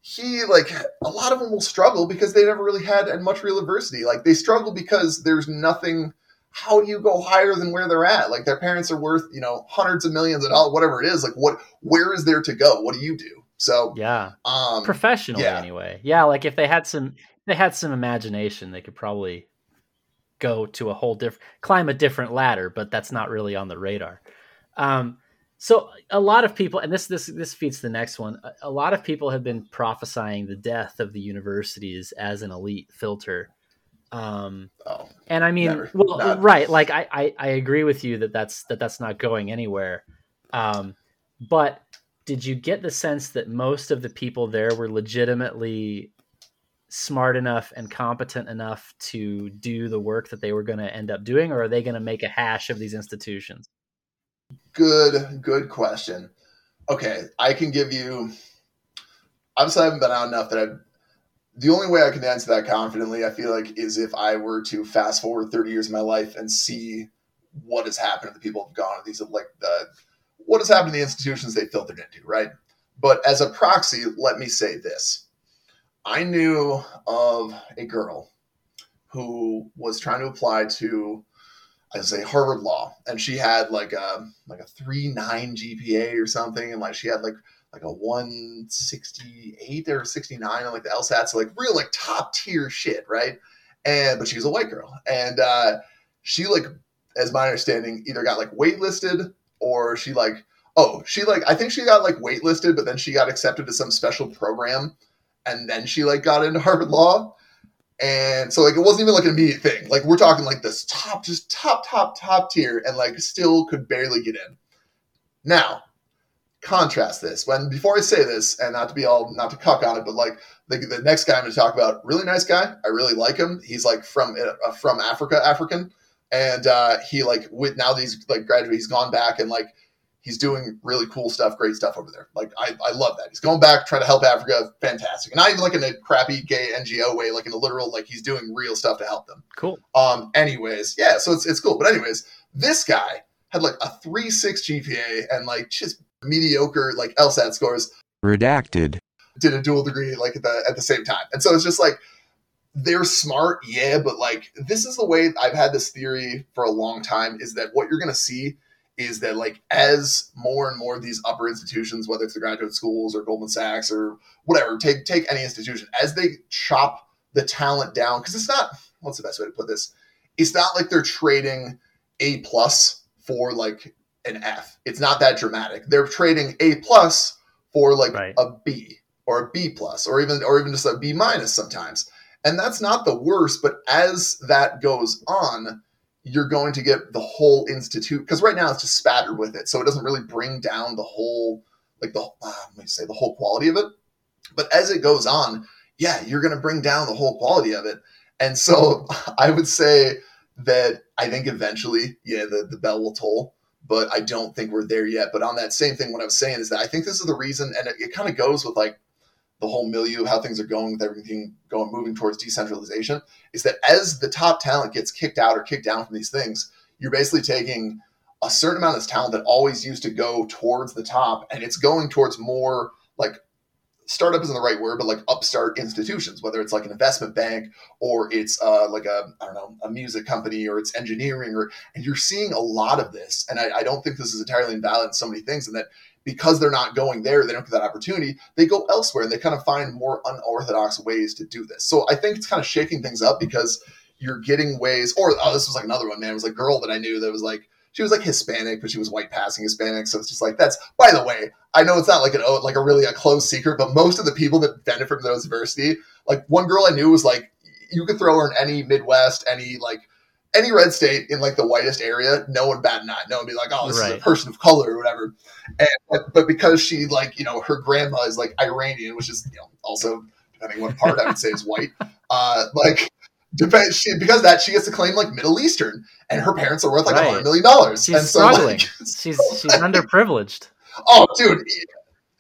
Speaker 2: he like a lot of them will struggle because they never really had much real adversity. Like they struggle because there's nothing how do you go higher than where they're at? Like their parents are worth, you know, hundreds of millions of dollars, whatever it is. Like what where is there to go? What do you do? So
Speaker 1: yeah.
Speaker 2: um
Speaker 1: Professionally,
Speaker 2: yeah.
Speaker 1: anyway. Yeah, like if they had some, they had some imagination, they could probably go to a whole different, climb a different ladder. But that's not really on the radar. Um, so a lot of people, and this this this feeds the next one. A, a lot of people have been prophesying the death of the universities as an elite filter. Um,
Speaker 2: oh,
Speaker 1: and I mean,
Speaker 2: Never.
Speaker 1: well,
Speaker 2: Not-
Speaker 1: right? Like I, I, I agree with you that that's that that's not going anywhere. Um, but did you get the sense that most of the people there were legitimately smart enough and competent enough to do the work that they were going to end up doing, or are they going to make a hash of these institutions?
Speaker 2: Good, good question. Okay, I can give you. Obviously, I haven't been out enough that I've. The only way I can answer that confidently, I feel like, is if I were to fast forward 30 years of my life and see what has happened to the people who've gone to these, like the what has happened to the institutions they filtered into, right? But as a proxy, let me say this: I knew of a girl who was trying to apply to I say Harvard Law, and she had like a like a three nine GPA or something, and like she had like like a one sixty eight or sixty nine on like the LSAT, so like real like top tier shit, right? And but she was a white girl, and uh, she like as my understanding, either got like waitlisted or she like oh she like I think she got like waitlisted, but then she got accepted to some special program, and then she like got into Harvard Law. And so like it wasn't even like an immediate thing. Like we're talking like this top, just top, top, top tier, and like still could barely get in. Now, contrast this when before I say this, and not to be all not to cuck on it, but like the, the next guy I'm going to talk about, really nice guy. I really like him. He's like from uh, from Africa, African, and uh, he like with now that he's like graduated, he's gone back and like he's doing really cool stuff, great stuff over there. Like I, I love that. He's going back trying to help Africa, fantastic. And not even like in a crappy gay NGO way, like in a literal like he's doing real stuff to help them.
Speaker 1: Cool.
Speaker 2: Um. Anyways, yeah. So it's it's cool. But anyways, this guy had like a three six GPA and like just mediocre like LSAT scores.
Speaker 3: Redacted.
Speaker 2: Did a dual degree like at the at the same time, and so it's just like they're smart, yeah, but like this is the way I've had this theory for a long time is that what you're gonna see is that like as more and more of these upper institutions, whether it's the graduate schools or Goldman Sachs or whatever, take take any institution, as they chop the talent down, because it's not what's the best way to put this? It's not like they're trading A plus for like an F. It's not that dramatic. They're trading A plus for like
Speaker 1: Right.
Speaker 2: a B or a B plus or even or even just a B minus sometimes. And that's not the worst, but as that goes on, you're going to get the whole institute because right now it's just spattered with it, so it doesn't really bring down the whole like the uh, let me say the whole quality of it. But as it goes on, yeah, you're going to bring down the whole quality of it. And so I would say that I think eventually, yeah, the, the bell will toll, but I don't think we're there yet. But on that same thing, what I was saying is that I think this is the reason, and it, it kind of goes with like the whole milieu of how things are going with everything going moving towards decentralization, is that as the top talent gets kicked out or kicked down from these things, you're basically taking a certain amount of talent that always used to go towards the top, and it's going towards more startup isn't the right word, but like upstart institutions, whether it's like an investment bank or it's uh, like a I don't know a music company or it's engineering or and you're seeing a lot of this, and I, I don't think this is entirely invalid in so many things, and that because they're not going there, they don't get that opportunity. They go elsewhere and they kind of find more unorthodox ways to do this. So I think it's kind of shaking things up because you're getting ways. Or oh, this was like another one, man. It was a girl that I knew that was like she was like Hispanic, but she was white passing Hispanic. So it's just like that's. By the way, I know it's not like an oh, like a really a closed secret, but most of the people that benefit from those diversity, like one girl I knew was like you could throw her in any Midwest, any like any red state in like the whitest area, no one bat an eye. No one be like, oh, this is a person of color or whatever. And but, but because she like you know her grandma is like Iranian, which is you know also depending on what part I would say is white. Uh, like depend she because of that she gets to claim like Middle Eastern, and her parents are worth like a
Speaker 1: Right.
Speaker 2: hundred million dollars.
Speaker 1: She's
Speaker 2: and so
Speaker 1: struggling.
Speaker 2: like,
Speaker 1: She's she's underprivileged.
Speaker 2: oh dude,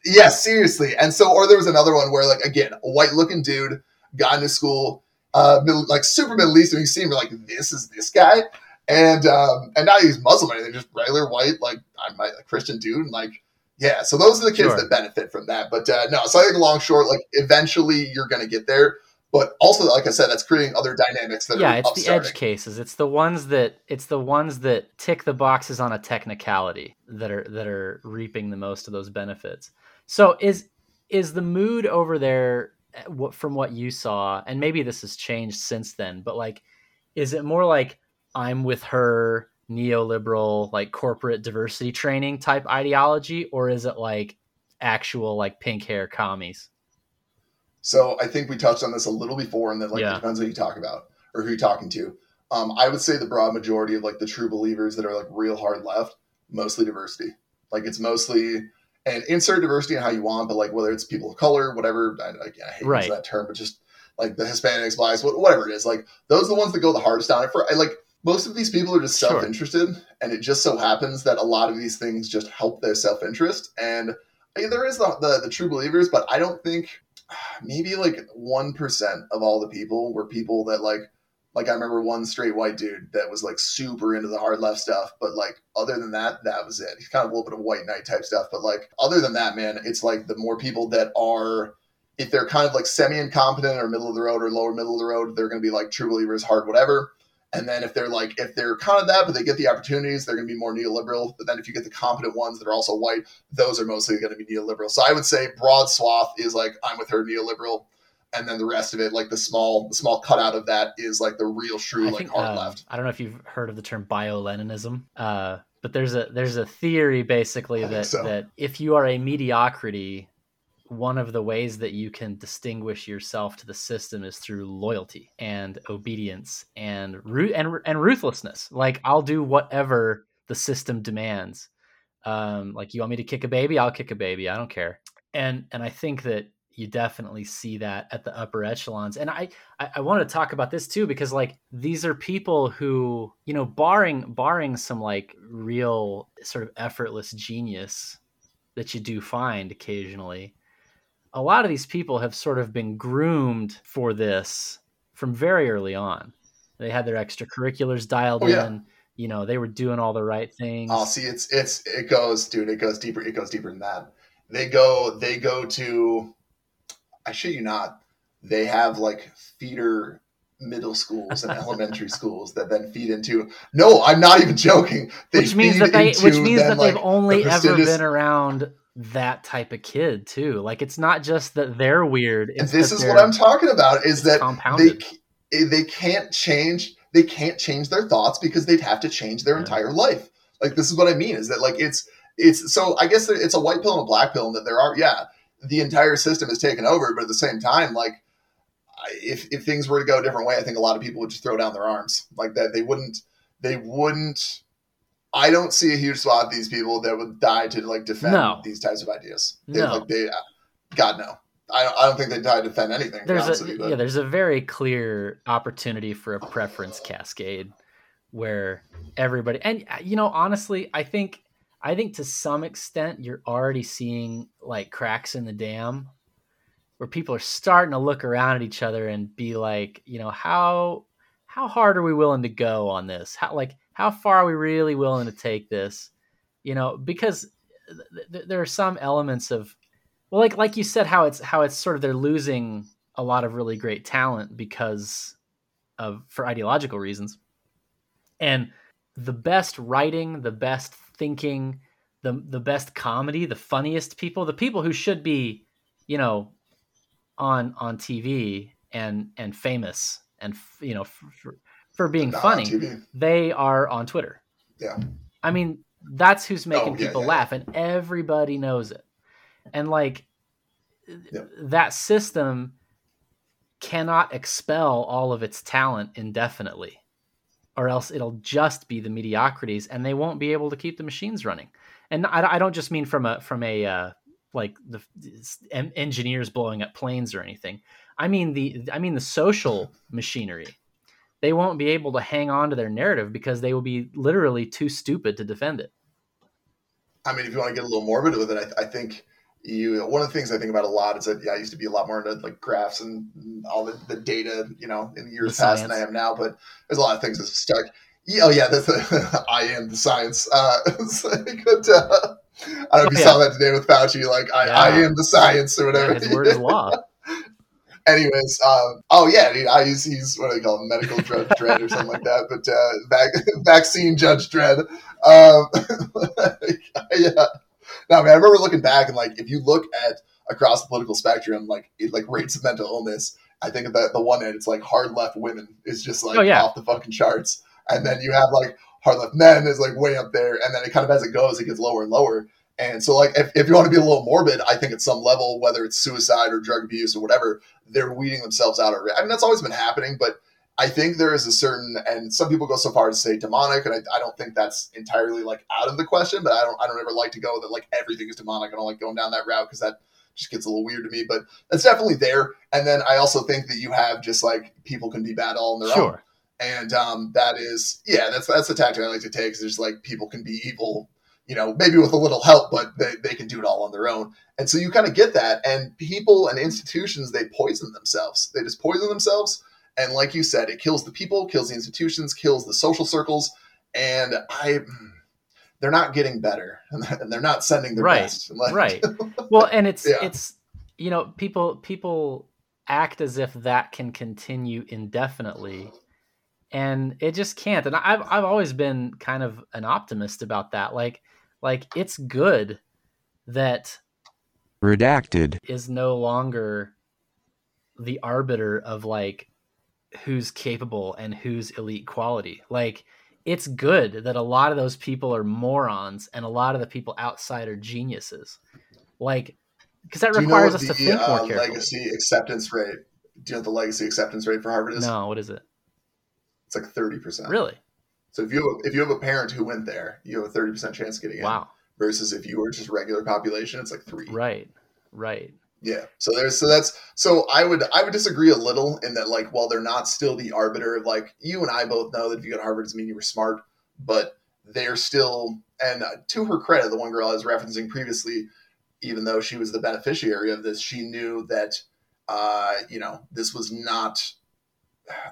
Speaker 2: yes, seriously. And so or there was another one where like again a white looking dude got into school, uh, middle, like super Middle Eastern. You see him like this is this guy. And um, and not he's Muslim or anything, just regular white, like I'm a Christian dude, and like yeah. So those are the kids
Speaker 1: Sure.
Speaker 2: that benefit from that. But uh, no, so I think long short, like eventually you're gonna get there. But also, like I said, that's creating other dynamics that
Speaker 1: yeah
Speaker 2: are
Speaker 1: it's the edge cases. It's the ones that it's the ones that tick the boxes on a technicality that are that are reaping the most of those benefits. So is is the mood over there eh, from what you saw and maybe this has changed since then but like is it more like i'm with her neoliberal like corporate diversity training type ideology or is it like actual like pink hair commies
Speaker 2: So I think we touched on this a little before, and that like
Speaker 1: Yeah.
Speaker 2: it depends who you talk about or who you're talking to. Um, I would say the broad majority of like the true believers that are like real hard left, mostly diversity. Like it's mostly and insert diversity in how you want, but like whether it's people of color, whatever. I, I, hate
Speaker 1: Right.
Speaker 2: that term, but just like the Hispanics, blacks, whatever it is. Like those are the ones that go the hardest on it. For I, like most of these people are just self interested, and it just so happens that a lot of these things just help their self interest. And I mean, there is the, the the true believers, but I don't think maybe like one percent of all the people were people that like like I remember one straight white dude that was like super into the hard left stuff, but like other than that, that was it. He's kind of a little bit of white knight type stuff, but like other than that, man, it's like the more people that are if they're kind of like semi incompetent or middle of the road or lower middle of the road, they're going to be like true believers, hard whatever. And then if they're like if they're kind of that, but they get the opportunities, they're going to be more neoliberal. But then if you get the competent ones that are also white, those are mostly going to be neoliberal. So I would say broad swath is like I'm with her neoliberal. and then the rest of it, like the small the small cutout of that, is like the real true
Speaker 1: I
Speaker 2: like
Speaker 1: think,
Speaker 2: hard
Speaker 1: uh,
Speaker 2: left.
Speaker 1: I don't know if you've heard of the term bio-Leninism, uh, but there's a there's a theory basically that
Speaker 2: so.
Speaker 1: that if you are a mediocrity, one of the ways that you can distinguish yourself to the system is through loyalty and obedience and ru- and and ruthlessness. Like I'll do whatever the system demands. Um, like you want me to kick a baby, I'll kick a baby. I don't care. And and I think that you definitely see that at the upper echelons. And I I, I want to talk about this too because like these are people who you know, barring barring some like real sort of effortless genius that you do find occasionally, a lot of these people have sort of been groomed for this from very early on. They had their extracurriculars dialed
Speaker 2: Oh, yeah.
Speaker 1: in. You know, they were doing all the right things.
Speaker 2: Oh, see, it's it's it goes, dude. It goes deeper. It goes deeper than that. They go. They go to. I shit you not. They have like feeder middle schools and elementary schools that then feed into. No, I'm not even joking. They
Speaker 1: which means that they which means that
Speaker 2: like,
Speaker 1: they've only
Speaker 2: the
Speaker 1: ever been around that type of kid too like it's not just that they're weird
Speaker 2: And this is what I'm talking about. Is that they
Speaker 1: compounded
Speaker 2: c- eh, they can't change they can't change their thoughts because they'd have to change their
Speaker 1: Yeah.
Speaker 2: entire life like this is what i mean is that like it's it's so i guess it's a white pill and a black pill and that there are yeah the entire system is taken over but at the same time like if, if things were to go a different way i think a lot of people would just throw down their arms like that they wouldn't they wouldn't i don't see a huge swath of these people that would die to like defend
Speaker 1: No.
Speaker 2: these types of ideas They-
Speaker 1: No.
Speaker 2: like they god no I don't, I don't think they'd die to defend anything.
Speaker 1: there's a
Speaker 2: you,
Speaker 1: yeah there's a very clear opportunity for a preference cascade where everybody and uh, you know honestly i think i think to some extent you're already seeing like cracks in the dam where people are starting to look around at each other and be like you know how how hard are we willing to go on this how like how far are we really willing to take this? You know because th- th- there are some elements of well like like you said how it's how it's sort of they're losing a lot of really great talent because of for ideological reasons. And the best writing the best thinking the the best comedy the funniest people the people who should be you know on on TV and and famous and you know for, for being
Speaker 2: Not
Speaker 1: funny they are on Twitter.
Speaker 2: Yeah.
Speaker 1: I mean, that's who's making
Speaker 2: Oh, yeah,
Speaker 1: people
Speaker 2: yeah,
Speaker 1: laugh, and everybody knows it. And like that system cannot expel all of its talent indefinitely, or else it'll just be the mediocrities, and they won't be able to keep the machines running. And I, I don't just mean from a from a uh, like the en- engineers blowing up planes or anything. I mean the I mean the social machinery they won't be able to hang on to their narrative because they will be literally too stupid to defend it.
Speaker 2: I mean, if you want to get a little morbid with it, I, I think you one of the things I think about a lot is that yeah, I used to be a lot more into like graphs and all the, the data, you know, in years
Speaker 1: The
Speaker 2: past than I am now. But there's a lot of things that stuck. Yeah, oh yeah, that's I am the science. Uh, but, uh, I don't know if
Speaker 1: Oh,
Speaker 2: you
Speaker 1: yeah.
Speaker 2: saw that today with Fauci, like I, I am the science or whatever.
Speaker 1: His word is law.
Speaker 2: Anyways, um, oh yeah, I use he's what do they call him, medical drug dread or something like that. But uh, vac- vaccine Judge Dredd. Um, yeah, no, man. I remember looking back and like if you look at across the political spectrum, like it, like rates of mental illness. I think at the the one end, it's like hard left women is just like
Speaker 1: Oh, yeah.
Speaker 2: off the fucking charts, and then you have like hard left men is like way up there, and then it kind of as it goes, it gets lower and lower. And so, like, if, if you want to be a little morbid, I think at some level, whether it's suicide or drug abuse or whatever, they're weeding themselves out already. I mean, that's always been happening, but I think there is a certain, and some people go so far to say demonic, and I, I don't think that's entirely like out of the question. But I don't, I don't ever like to go that like everything is demonic. I don't like going down that route because that just gets a little weird to me. But that's definitely there. And then I also think that you have just like people can be bad all on their own
Speaker 1: Sure.
Speaker 2: and um, that is yeah that's that's the tactic i like to take is just like people can be evil you know maybe with a little help but they, they can do it all on their own and so you kind of get that and people and institutions they poison themselves they just poison themselves and like you said it kills the people kills the institutions kills the social circles and i mm, they're not getting better and they're not sending their
Speaker 1: Right,
Speaker 2: best Like-
Speaker 1: right. Well, and it's
Speaker 2: Yeah.
Speaker 1: it's you know people people act as if that can continue indefinitely, and it just can't. And I've I've always been kind of an optimist about that. Like like it's good that
Speaker 3: Redacted.
Speaker 1: is no longer the arbiter of like who's capable and who's elite quality. Like it's good that a lot of those people are morons and a lot of the people outside are geniuses. Like because that
Speaker 2: Do you know
Speaker 1: requires
Speaker 2: what
Speaker 1: us to
Speaker 2: the
Speaker 1: think more
Speaker 2: uh,
Speaker 1: carefully.
Speaker 2: legacy acceptance rate? Do you know what the legacy acceptance rate for Harvard is?
Speaker 1: No, what is it?
Speaker 2: It's like thirty percent.
Speaker 1: Really?
Speaker 2: So if you have, if you have a parent who went there, you have a thirty percent chance of getting in.
Speaker 1: Wow.
Speaker 2: Versus if you were just regular population, it's like three.
Speaker 1: Right. Right.
Speaker 2: Yeah. So there's so that's so I would I would disagree a little in that like while they're not still the arbiter of like you and I both know that if you go to Harvard doesn't mean you were smart, but they're still and uh, to her credit, the one girl I was referencing previously, even though she was the beneficiary of this, she knew that uh, you know this was not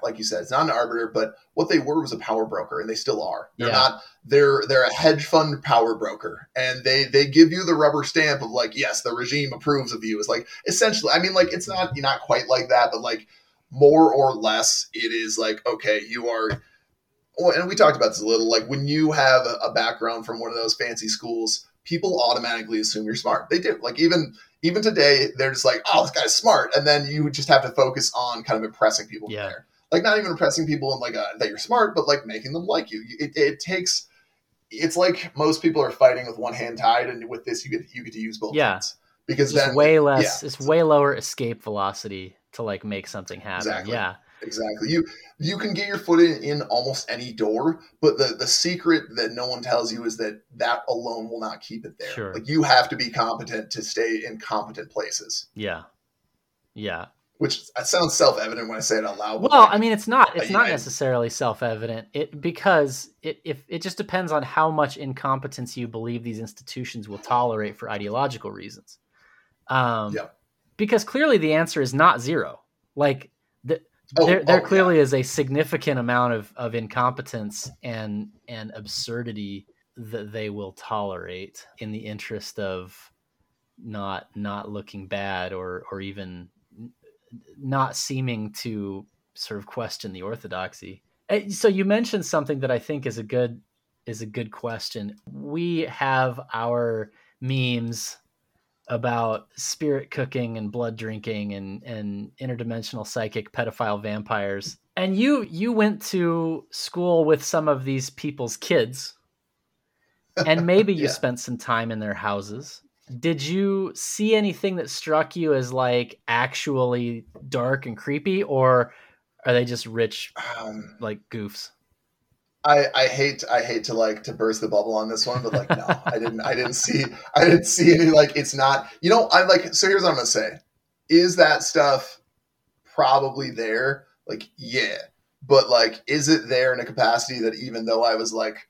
Speaker 2: like you said, it's not an arbiter, but what they were was a power broker, and they still are. They're
Speaker 1: Yeah.
Speaker 2: not. They're they're a hedge fund power broker, and they they give you the rubber stamp of like, yes, the regime approves of you. It's like essentially, I mean, like it's not you're not quite like that, but like more or less, it is like okay, you are. And we talked about this a little. Like when you have a, background from one of those fancy schools, people automatically assume you're smart. They do. Like even even today, they're just like, oh, this guy's smart, and then you just have to focus on kind of impressing people
Speaker 1: Yeah.
Speaker 2: there like not even impressing people and like a, that you're smart, but like making them like you. It, it takes. It's like most people are fighting with one hand tied, and with this, you get you get to use both
Speaker 1: Yeah.
Speaker 2: hands because
Speaker 1: It's
Speaker 2: then
Speaker 1: way less
Speaker 2: yeah.
Speaker 1: it's way lower escape velocity to like make something happen.
Speaker 2: Exactly.
Speaker 1: Yeah.
Speaker 2: exactly you you can get your foot in, in almost any door, but the the secret that no one tells you is that that alone will not keep it there.
Speaker 1: Sure.
Speaker 2: Like you have to be competent to stay in competent places,
Speaker 1: Yeah. Yeah.
Speaker 2: Which sounds self evident when I say it out loud.
Speaker 1: Well,
Speaker 2: like,
Speaker 1: I mean, it's not. It's not necessarily self-evident. It because it if it just depends on how much incompetence you believe these institutions will tolerate for ideological reasons. Um,
Speaker 2: Yeah.
Speaker 1: Because clearly the answer is not zero. Like the,
Speaker 2: Oh,
Speaker 1: there, there
Speaker 2: oh,
Speaker 1: clearly is a significant amount of, of incompetence and and absurdity that they will tolerate in the interest of not not looking bad or or even not seeming to sort of question the orthodoxy. Uh, So you mentioned something that I think is a good is a good question. We have our memes about spirit cooking and blood drinking and and interdimensional psychic pedophile vampires. And you you went to school with some of these people's kids. And maybe you
Speaker 2: Yeah.
Speaker 1: spent some time in their houses. Did you see anything that struck you as like actually dark and creepy or are they just rich
Speaker 2: um,
Speaker 1: like goofs?
Speaker 2: I, I hate I hate to like to burst the bubble on this one, but like no, I didn't I didn't see I didn't see any like it's not you know I'm like so here's what I'm gonna say. Is that stuff probably there? Like yeah. But like is it there in a capacity that even though I was like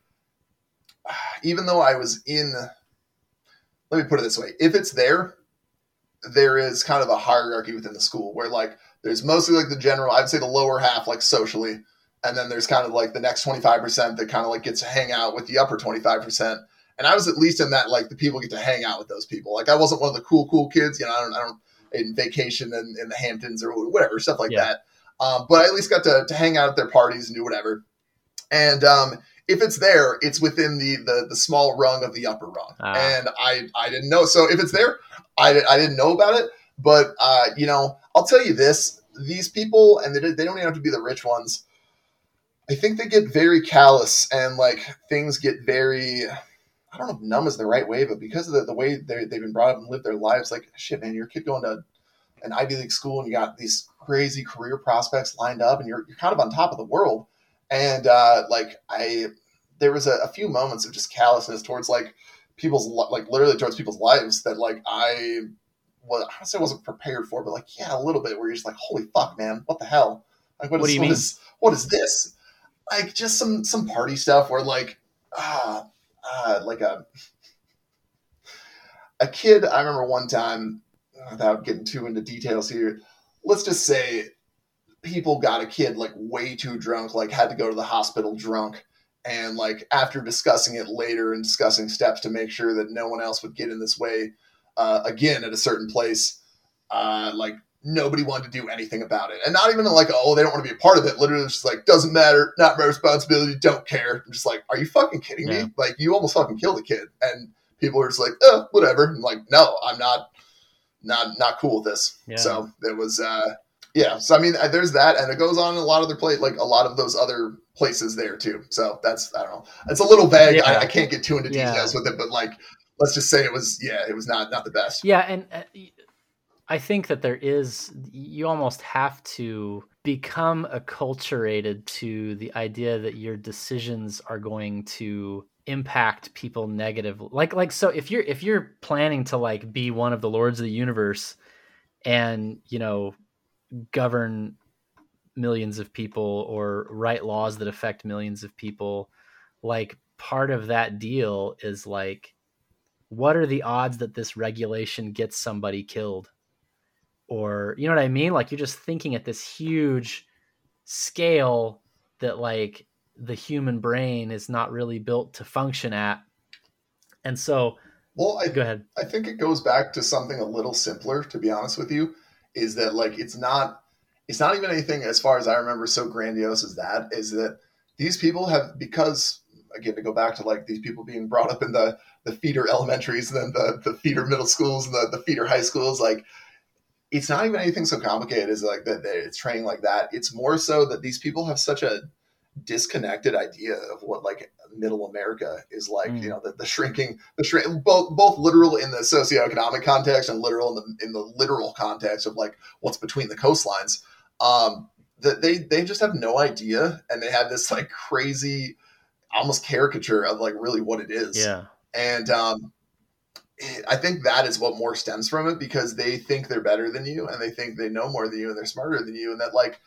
Speaker 2: even though I was in let me put it this way. If it's there there is kind of a hierarchy within the school where like there's mostly like the general I'd say the lower half like socially and then there's kind of like the next 25% that kind of like gets to hang out with the upper 25% and i was at least in that like the people get to hang out with those people. Like i wasn't one of the cool cool kids you know i don't i don't in vacation in, in the hamptons or whatever stuff like
Speaker 1: Yeah.
Speaker 2: that. Um, but i at least got to, to hang out at their parties and do whatever. And um, if it's there it's within the, the the small rung of the upper rung
Speaker 1: Ah.
Speaker 2: and i i didn't know so if it's there i, I didn't know about it but uh, you know i'll tell you this these people and they, they don't even have to be the rich ones I think they get very callous and like things get very I don't know if numb is the right way, but because of the, the way they they've been brought up and lived their lives, like shit, man, you're a kid going to an Ivy League school and you got these crazy career prospects lined up and you're you're kind of on top of the world. And uh, like I, there was a, a few moments of just callousness towards like people's like literally towards people's lives that like I was I say wasn't prepared for, but like yeah, a little bit where you're just like, holy fuck, man, what the hell? Like
Speaker 1: What
Speaker 2: is,
Speaker 1: do you
Speaker 2: what
Speaker 1: mean?
Speaker 2: is- what is this? Like just some some party stuff where like ah uh, like a a kid. I remember one time without getting too into details here. Let's just say people got a kid like way too drunk, like had to go to the hospital drunk. And like after discussing it later and discussing steps to make sure that no one else would get in this way uh, again at a certain place, uh, like nobody wanted to do anything about it. And not even like, oh, they don't want to be a part of it. Literally, it's just like, doesn't matter, not my responsibility, don't care. I'm just like, are you fucking kidding
Speaker 1: Yeah.
Speaker 2: me? Like, you almost fucking killed a kid. And people are just like, oh, whatever. And like, no, I'm not, not, not cool with this.
Speaker 1: Yeah.
Speaker 2: So it was, uh, yeah. So I mean, there's that, and it goes on in a lot of other place, like a lot of those other places there too. So that's I don't know. It's a little vague. Yeah. I, I, can't get too into details yeah. with it, but like, let's just say it was yeah, it was not not the best.
Speaker 1: Yeah, and uh, I think that there is you almost have to become acculturated to the idea that your decisions are going to impact people negatively like like so if you're if you're planning to like be one of the lords of the universe and you know govern millions of people or write laws that affect millions of people like part of that deal is like what are the odds that this regulation gets somebody killed or you know what i mean like you're just thinking at this huge scale that like the human brain is not really built to function at. And so,
Speaker 2: well, I,
Speaker 1: go ahead.
Speaker 2: I think it goes back to something a little simpler, to be honest with you, is that like it's not it's not even anything as far as I remember so grandiose as that. Is that these people have because again to go back to like these people being brought up in the the feeder elementaries and then the the feeder middle schools and the, the feeder high schools like it's not even anything so complicated as like that it's training like that it's more so that these people have such a disconnected idea of what like middle America is like. Mm. You know, the, the shrinking, the shrink, both both literal in the socioeconomic context and literal in the in the literal context of like what's between the coastlines. Um, that they they just have no idea, and they have this like crazy, almost caricature of like really what it is.
Speaker 1: Yeah,
Speaker 2: and um, I think that is what more stems from it because they think they're better than you and they think they know more than you and they're smarter than you and that like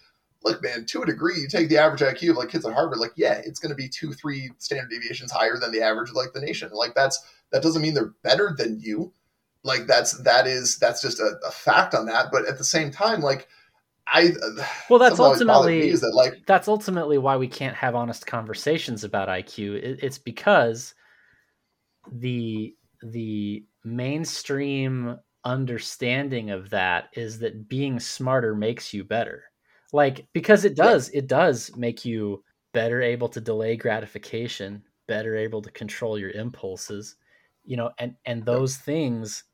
Speaker 2: look, man, to a degree, you take the average IQ of like kids at Harvard, like, yeah, it's going to be two, three standard deviations higher than the average of like the nation. Like that's that doesn't mean they're better than you. Like that's that is that's just a, a fact on that. But at the same time, like I uh,
Speaker 1: well, that's ultimately is that like that's ultimately why we can't have honest conversations about IQ. It, it's because the the mainstream understanding of that is that being smarter makes you better like because it does yeah. it does make you better able to delay gratification better able to control your impulses you know and and those things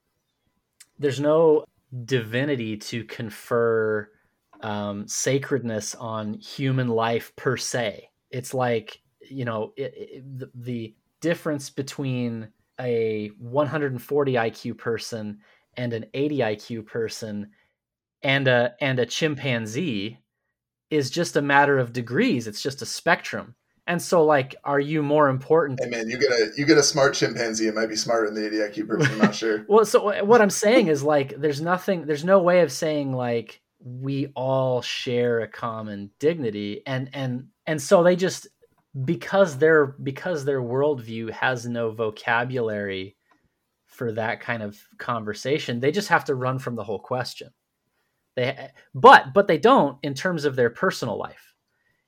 Speaker 1: there's no divinity to confer um, sacredness on human life per se it's like you know it, it, the, the difference between a 140 IQ person and an 80 IQ person and a and a chimpanzee is just a matter of degrees. It's just a spectrum. And so, like, are you more important?
Speaker 2: Hey man, you get a you get a smart chimpanzee. It might be smarter than the idiot person. I'm not sure.
Speaker 1: well, so uh, what I'm saying is like, there's nothing, there's no way of saying like we all share a common dignity, and and and so they just because their because their worldview has no vocabulary for that kind of conversation, they just have to run from the whole question. They but but they don't in terms of their personal life.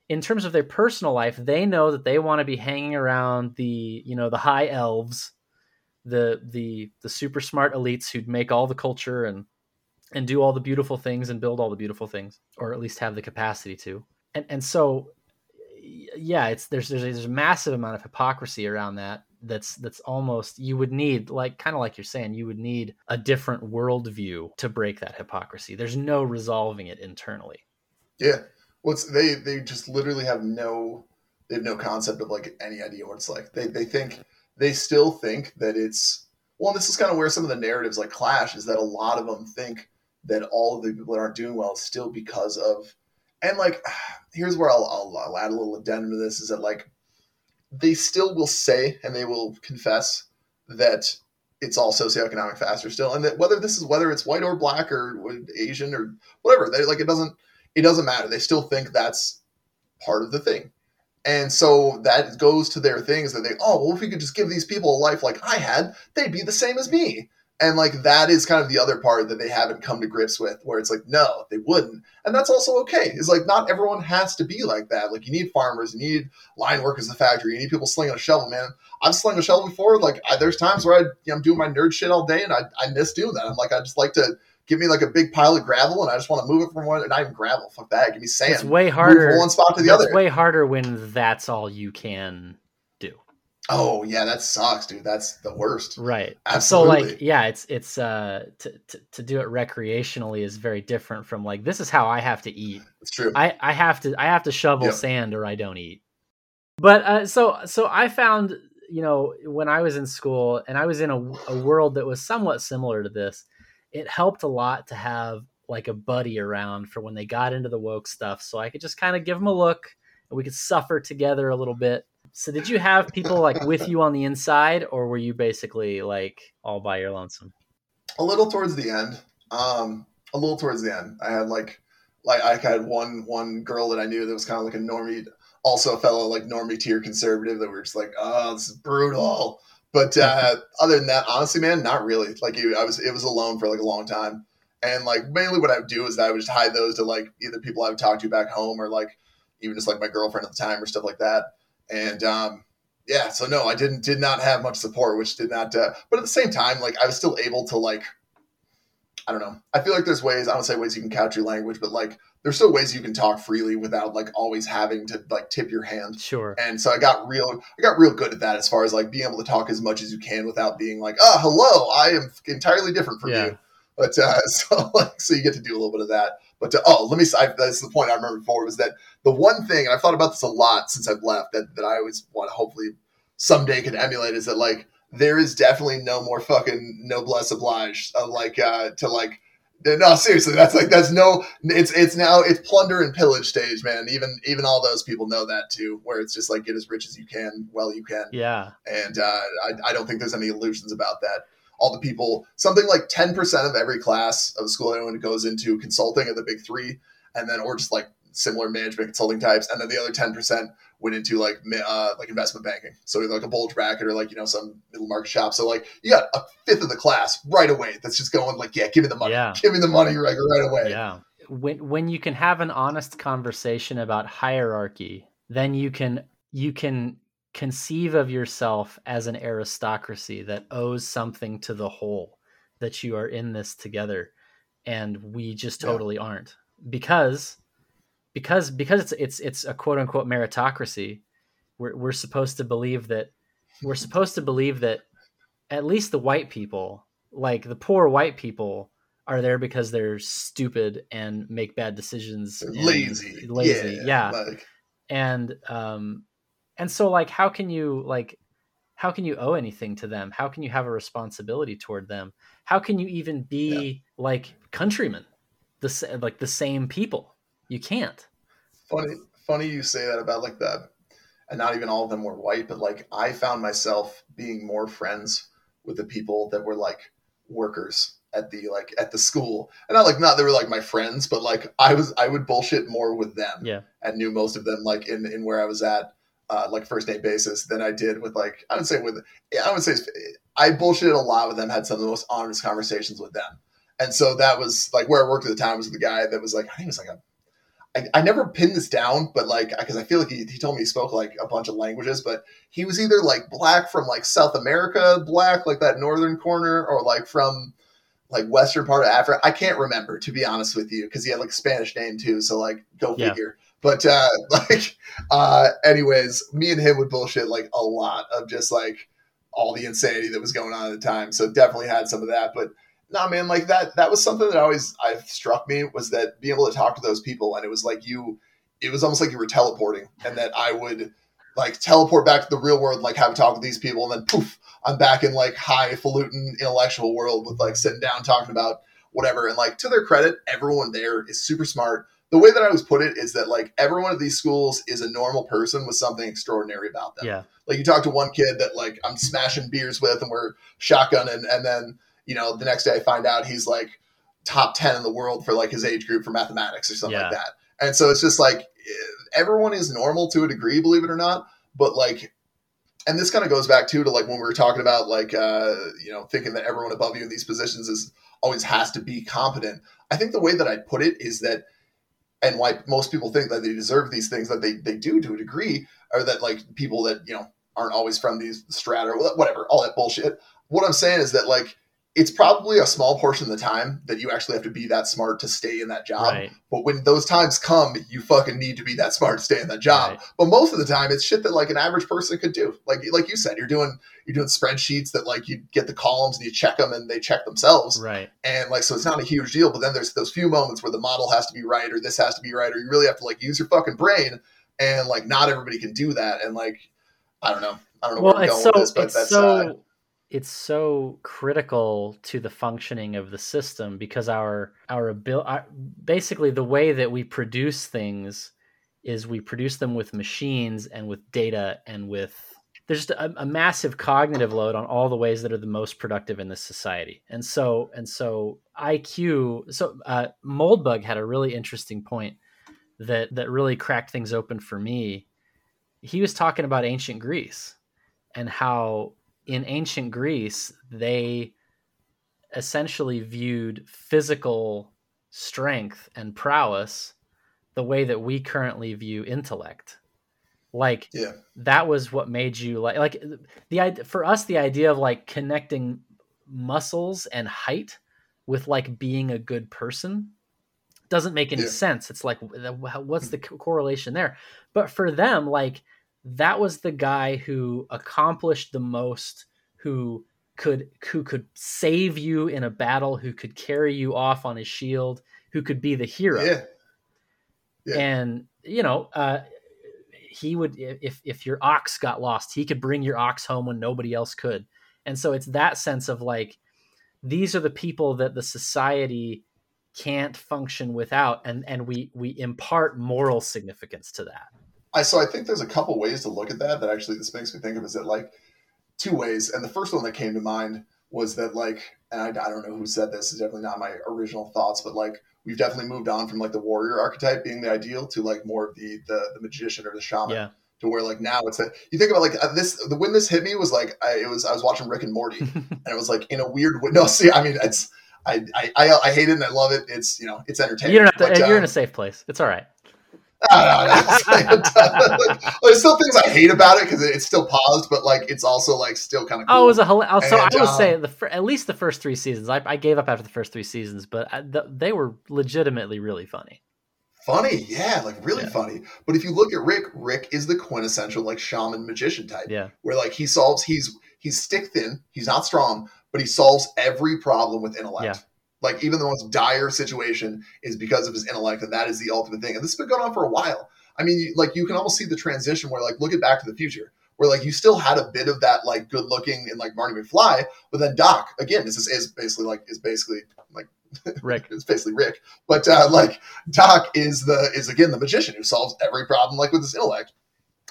Speaker 1: In terms of their personal life, they know that they want to be hanging around the, you know, the high elves, the the the super smart elites who'd make all the culture and and do all the beautiful things and build all the beautiful things or at least have the capacity to. And and so yeah, it's there's there's, there's a massive amount of hypocrisy around that that's that's almost you would need like kind of like you're saying you would need a different worldview to break that hypocrisy. There's no resolving it internally.
Speaker 2: Yeah. Well they they just literally have no they have no concept of like any idea what it's like. They, they think they still think that it's well this is kind of where some of the narratives like clash is that a lot of them think that all of the people that aren't doing well is still because of and like here's where I'll, I'll, I'll add a little addendum to this is that like they still will say and they will confess that it's all socioeconomic factors still, and that whether this is whether it's white or black or Asian or whatever, they like it doesn't it doesn't matter. They still think that's part of the thing, and so that goes to their things that they oh well if we could just give these people a life like I had, they'd be the same as me. And like that is kind of the other part that they haven't come to grips with, where it's like, no, they wouldn't. And that's also okay. It's like not everyone has to be like that. Like you need farmers, you need line workers in the factory, you need people slinging a shovel, man. I've slung a shovel before. Like I, there's times where I, you know, I'm doing my nerd shit all day and I, I miss doing that. I'm like, I just like to give me like a big pile of gravel and I just want to move it from one, not even gravel. Fuck that. Give me sand.
Speaker 1: It's way harder.
Speaker 2: One spot to the other.
Speaker 1: It's way harder when that's all you can.
Speaker 2: Oh yeah, that sucks, dude. That's the worst.
Speaker 1: Right.
Speaker 2: Absolutely.
Speaker 1: So like, yeah, it's it's uh to, to to do it recreationally is very different from like this is how I have to eat.
Speaker 2: It's true.
Speaker 1: I I have to I have to shovel
Speaker 2: Yep.
Speaker 1: sand or I don't eat. But uh, so so I found you know when I was in school and I was in a, a world that was somewhat similar to this, it helped a lot to have like a buddy around for when they got into the woke stuff, so I could just kind of give them a look and we could suffer together a little bit. So did you have people like with you on the inside, or were you basically like all by your lonesome?
Speaker 2: a little towards the end. Um, a little towards the end. I had like, like I had one one girl that I knew that was kind of like a normie, also a fellow like normie tier conservative that we were just like, oh, this is brutal. But uh, other than that, honestly, man, not really. Like you, I was, it was alone for like a long time, and like mainly what I would do is that I would just hide those to like either people I would talk to back home or like even just like my girlfriend at the time or stuff like that. And um, yeah, so no, I didn't did not have much support, which did not. Uh, but at the same time, like I was still able to like, I don't know. I feel like there's ways. I don't say ways you can couch your language, but like there's still ways you can talk freely without like always having to like tip your hand.
Speaker 1: Sure.
Speaker 2: And so I got real, I got real good at that as far as like being able to talk as much as you can without being like, oh, hello, I am entirely different from
Speaker 1: Yeah.
Speaker 2: you. But uh, so like, so you get to do a little bit of that. But uh, oh, let me. I, that's the point I remember before was that the one thing, and I've thought about this a lot since I've left, that that I always want to hopefully someday can emulate is that like there is definitely no more fucking noblesse oblige of like uh, to like. No, seriously, that's like that's no. It's it's now it's plunder and pillage stage, man. Even even all those people know that too, where it's just like get as rich as you can, while you can
Speaker 1: Yeah.
Speaker 2: and uh, I, I don't think there's any illusions about that. All the people, something like 10% of every class of the school went goes into consulting at the big three, and then or just like similar management consulting types, and then the other 10% went into like uh, like investment banking, so like a bulge bracket or like you know some middle market shop. So like you got a fifth of the class right away that's just going like, yeah, give me the money,
Speaker 1: Yeah.
Speaker 2: give me the money right, right away.
Speaker 1: Yeah. When when you can have an honest conversation about hierarchy, then you can you can conceive of yourself as an aristocracy that owes something to the whole that you are in this together and we just
Speaker 2: Yeah.
Speaker 1: totally aren't. Because because because it's it's it's a quote unquote meritocracy we're we're supposed to believe that we're supposed to believe that at least the white people like the poor white people are there because they're stupid and make bad decisions
Speaker 2: lazy,
Speaker 1: lazy. Yeah,
Speaker 2: Like,
Speaker 1: and um and so like how can you like how can you owe anything to them? How can you have a responsibility toward them? How can you even be like countrymen? The like the same people. You can't.
Speaker 2: Funny funny you say that about like the and not even all of them were white but like i found myself being more friends with the people that were like workers at the like at the school. And not like not they were like my friends but like i was i would bullshit more with them
Speaker 1: yeah.
Speaker 2: and knew most of them like in in where i was at uh, like first name basis than i did with like i would say with i would say i bullshitted a lot with them had some of the most honest conversations with them and so that was like where i worked at the time was with the guy that was like i think it was like a I, I never pinned this down, but like, because I feel like he, he told me he spoke like a bunch of languages, but he was either like black from like South America, black like that northern corner, or like from like western part of Africa. I can't remember to be honest with you, because he had like a Spanish name too. So like, go
Speaker 1: Yeah.
Speaker 2: figure. But uh, like, uh, anyways, me and him would bullshit like a lot of just like all the insanity that was going on at the time. So definitely had some of that, but no, man, like that, that was something that always I struck me was that being able to talk to those people. And it was like you, it was almost like you were teleporting and that I would like teleport back to the real world, like have a talk with these people. And then poof, I'm back in like highfalutin intellectual world with like sitting down talking about whatever. And like to their credit, everyone there is super smart. The way that I always put it is that like every one of these schools is a normal person with something extraordinary about them.
Speaker 1: yeah
Speaker 2: Like you talk to one kid that like I'm smashing beers with and we're shotgunning, and then you know the next day I find out he's like top ten in the world for like his age group for mathematics or something like that. And so it's just like eh, everyone is normal to a degree, believe it or not. But like, and this kind of goes back too to like when we were talking about like uh, you know thinking that everyone above you in these positions is always has to be competent. I think the way that I put it is that and why most people think that they deserve these things that they, they do to a degree or that like people that you know aren't always from these strata or whatever all that bullshit. What i'm saying is that like it's probably a small portion of the time that you actually have to be that smart to stay in that job.
Speaker 1: Right.
Speaker 2: But when those times come, you fucking need to be that smart to stay in that job.
Speaker 1: Right.
Speaker 2: But most of the time, it's shit that like an average person could do. Like like you said, you're doing you're doing spreadsheets that like you get the columns and you check them and they check themselves.
Speaker 1: Right.
Speaker 2: And like so, it's not a huge deal. But then there's those few moments where the model has to be right or this has to be right or you really have to like use your fucking brain. And like not everybody can do that. And like I don't know. I don't know
Speaker 1: Well,
Speaker 2: where I'm
Speaker 1: it's
Speaker 2: going
Speaker 1: so
Speaker 2: with this, but that's
Speaker 1: so
Speaker 2: uh,
Speaker 1: it's so critical to the functioning of the system because our our ability basically the way that we produce things is we produce them with machines and with data and with there's just a, a massive cognitive load on all the ways that are the most productive in this society. And so and so iq so uh, moldbug had a really interesting point that that really cracked things open for me. He was talking about ancient greece and how in ancient greece they essentially viewed physical strength and prowess the way that we currently view intellect like
Speaker 2: yeah.
Speaker 1: that was what made you like like the idea for us the idea of like connecting muscles and height with like being a good person doesn't make any
Speaker 2: Yeah.
Speaker 1: sense it's like what's hmm. the correlation there but for them like that was the guy who accomplished the most who could who could save you in a battle who could carry you off on his shield who could be the hero
Speaker 2: Yeah. Yeah.
Speaker 1: and you know uh he would if if your ox got lost he could bring your ox home when nobody else could and so it's that sense of like these are the people that the society can't function without and and we we impart moral significance to that
Speaker 2: I so I think there's a couple ways to look at that that actually this makes me think of is that like two ways, and the first one that came to mind was that like, and I, I don't know who said this, is definitely not my original thoughts, but like we've definitely moved on from like the warrior archetype being the ideal to like more of the the, the magician or the shaman.
Speaker 1: yeah
Speaker 2: To where like now it's a you think about like uh, this the when this hit me was like I, it was I was watching Rick and Morty and it was like in a weird way. No, see, I mean it's I I I, hate it and I love it. It's you know it's entertaining.
Speaker 1: you don't have to
Speaker 2: but,
Speaker 1: you're in
Speaker 2: um,
Speaker 1: a safe place it's all right
Speaker 2: I don't know. Like, there's still things I hate about it because it's still paused, but like it's also like still kind of cool.
Speaker 1: Oh, it was a hila- so I would
Speaker 2: um,
Speaker 1: say the at least the first three seasons. I, I gave up after the first three seasons, but I, th- they were legitimately really funny.
Speaker 2: funny, yeah, like really
Speaker 1: Yeah.
Speaker 2: funny. But if you look at Rick, Rick is the quintessential like shaman magician type,
Speaker 1: Yeah,
Speaker 2: where like he solves he's he's stick thin, he's not strong, but he solves every problem with intellect.
Speaker 1: Yeah.
Speaker 2: Like even the most dire situation is because of his intellect, and that is the ultimate thing. And this has been going on for a while. I mean, like you can almost see the transition where like look at Back to the Future, where like you still had a bit of that like good looking and like Marty McFly, but then Doc again this is, is basically like is basically like
Speaker 1: Rick.
Speaker 2: it's basically Rick, but uh, like Doc is the is again the magician who solves every problem like with his intellect,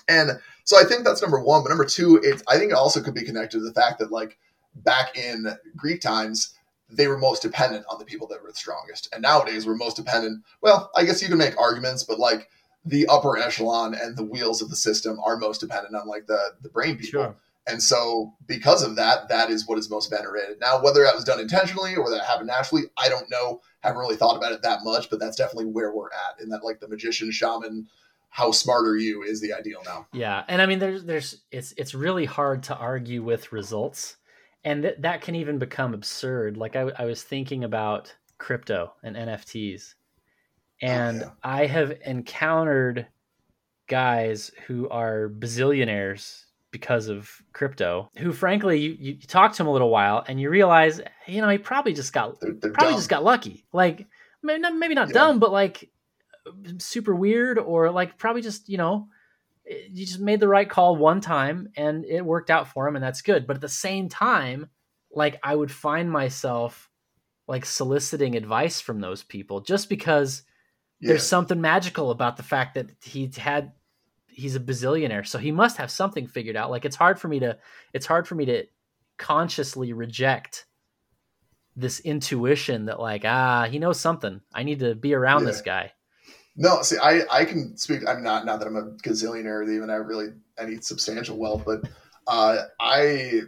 Speaker 2: and so I think that's number one. But number two, it's I think it also could be connected to the fact that like back in Greek times they were most dependent on the people that were the strongest, and nowadays we're most dependent. Well, I guess you can make arguments, but like the upper echelon and the wheels of the system are most dependent on like the the brain people.
Speaker 1: Sure.
Speaker 2: And so, because of that, that is what is most venerated. Now, whether that was done intentionally or that happened naturally, I don't know. Haven't really thought about it that much, but that's definitely where we're at. In that, like the magician, shaman, how smart are you is the ideal now.
Speaker 1: Yeah, and I mean, there's there's it's it's really hard to argue with results, and th- that can even become absurd. Like I, I was thinking about crypto and NFTs, and
Speaker 2: yeah.
Speaker 1: I have encountered guys who are bazillionaires because of crypto who frankly you, you talk to him a little while and you realize you know he probably just got
Speaker 2: They're, they're
Speaker 1: probably
Speaker 2: dumb.
Speaker 1: just got lucky. Like maybe not, maybe not
Speaker 2: Yeah.
Speaker 1: dumb, but like uh, super weird, or like probably just you know you just made the right call one time and it worked out for him, and that's good. But at the same time, like I would find myself like soliciting advice from those people just because
Speaker 2: yeah.
Speaker 1: there's something magical about the fact that he had he's a bazillionaire. So he must have something figured out. Like it's hard for me to it's hard for me to consciously reject this intuition that like ah he knows something. I need to be around this guy
Speaker 2: No, see, I, I can speak. I'm not not that I'm a gazillionaire or even have really any substantial wealth, but uh, I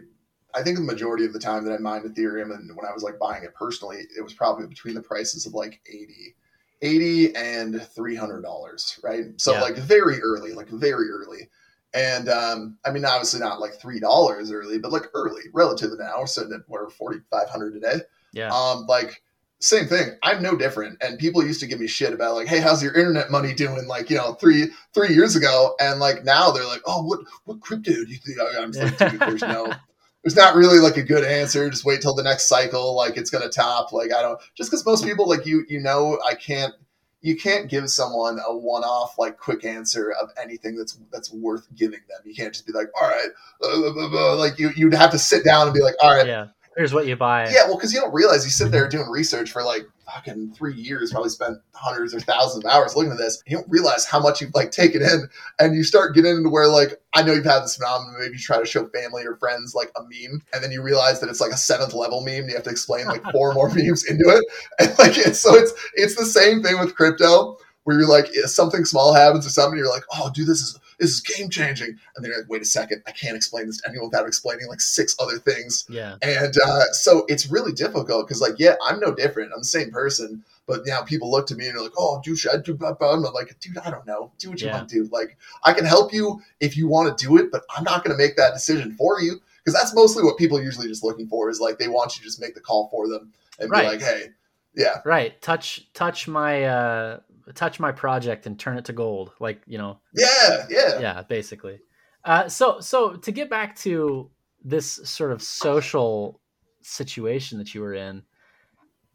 Speaker 2: I think the majority of the time that I mined Ethereum and when I was like buying it personally, it was probably between the prices of like 80, 80 and three hundred dollars, right? So
Speaker 1: Yeah.
Speaker 2: like very early, like very early. And um, I mean, obviously not like three dollars early, but like early, relative to now. Sitting at what forty five hundred a day.
Speaker 1: Yeah.
Speaker 2: Um, like same thing. I'm no different. And people used to give me shit about like, hey, how's your internet money doing? Like, you know, three three years ago, and like now they're like, oh, what what crypto do you think? I'm just like, there's no. There's not really like a good answer. Just wait till the next cycle. Like it's gonna top. Like I don't. Just because most people like you, you know, I can't you can't give someone a one-off like quick answer of anything that's that's worth giving them. You can't just be like, all right, blah, blah, blah, like you you'd have to sit down and be like, all right,
Speaker 1: yeah. Here's what you buy.
Speaker 2: Yeah, well, because you don't realize you sit there doing research for like fucking three years, probably spent hundreds or thousands of hours looking at this. You don't realize how much you've like taken in, and you start getting into where like I know you've had this phenomenon. Maybe you try to show family or friends like a meme, and then you realize that it's like a seventh level meme. And you have to explain like four more memes into it, and like it's so it's it's the same thing with crypto where you're like something small happens or something, you're like, oh, dude, this is this is game changing, and then you're like, wait a second, I can't explain this to anyone without explaining like six other things.
Speaker 1: Yeah,
Speaker 2: and uh, so it's really difficult because like, yeah, I'm no different. I'm the same person, but now people look to me and they're like, oh, dude, should I do blah, blah? I'm like, dude, I don't know. Do what you
Speaker 1: Yeah.
Speaker 2: want to do. Like, I can help you if you want to do it, but I'm not going to make that decision for you because that's mostly what people are usually just looking for is like they want you to just make the call for them and
Speaker 1: Right.
Speaker 2: be like, hey, yeah,
Speaker 1: right. Touch touch my uh touch my project and turn it to gold. Like you know,
Speaker 2: yeah, yeah.
Speaker 1: yeah, basically. Uh, so so to get back to this sort of social situation that you were in,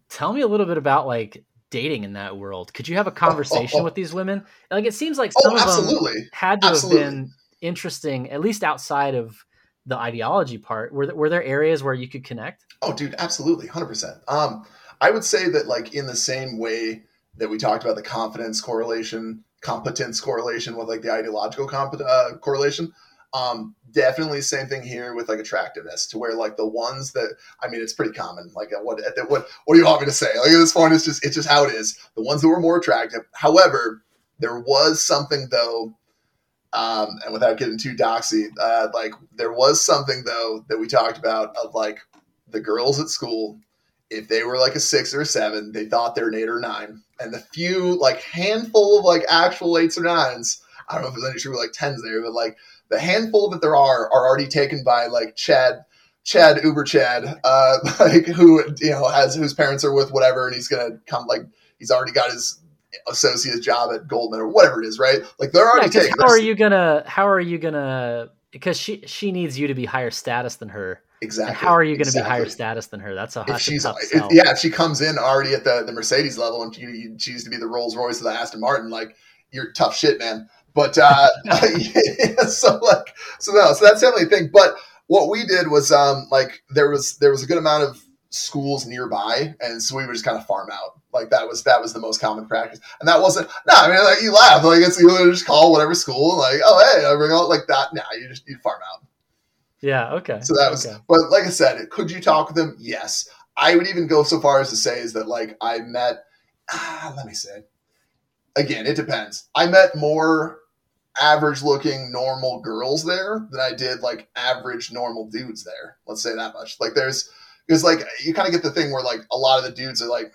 Speaker 1: tell me a little bit about like dating in that world. Could you have a conversation
Speaker 2: oh.
Speaker 1: with these women? Like it seems like
Speaker 2: Oh,
Speaker 1: some of them had to
Speaker 2: Absolutely.
Speaker 1: have been interesting, at least outside of the ideology part. Were there, were there areas where you could connect?
Speaker 2: Oh, dude, absolutely, hundred percent. Um, I would say that like in the same way that we talked about the confidence correlation, competence correlation with like the ideological comp- uh, correlation. Um, definitely same thing here with like attractiveness to where like the ones that I mean it's pretty common. Like what at- what what do you want me to say? Like at this point, it's just it's just how it is. The ones that were more attractive. However, there was something though. Um, and without getting too doxy, uh, like there was something though that we talked about of like the girls at school, if they were like a six or a seven, they thought they're an eight or nine. And the few, like handful of like actual eights or nines, I don't know if there's any true like tens there, but like the handful that there are are already taken by like Chad, Chad Uber Chad, uh, like who you know has whose parents are with whatever, and he's gonna come like he's already got his associate job at Goldman or whatever it is, right? Like they're
Speaker 1: Yeah,
Speaker 2: taken.
Speaker 1: how are you gonna how are you gonna because she she needs you to be higher status than her.
Speaker 2: Exactly?
Speaker 1: And how are you going to be higher status than her? That's a,
Speaker 2: if she's
Speaker 1: tough
Speaker 2: if, yeah, if she comes in already at the, the Mercedes level and you, you choose to be the Rolls Royce of the Aston Martin, like you're tough shit, man. But uh, yeah, so like so no, so that's definitely a thing. But what we did was um like there was there was a good amount of schools nearby, and so we would just kind of farm out. Like that was that was the most common practice, and that wasn't no. I mean, like you laugh, like it's you just call whatever school, like oh hey, I bring out like that. Nah, you just you farm out.
Speaker 1: Yeah. Okay.
Speaker 2: So that was,
Speaker 1: okay.
Speaker 2: but like I said, could you talk with them? Yes. I would even go so far as to say is that like I met, ah, let me say, again, it depends. I met more average looking normal girls there than I did like average normal dudes there. Let's say that much. Like there's, because like you kind of get the thing where like a lot of the dudes are like,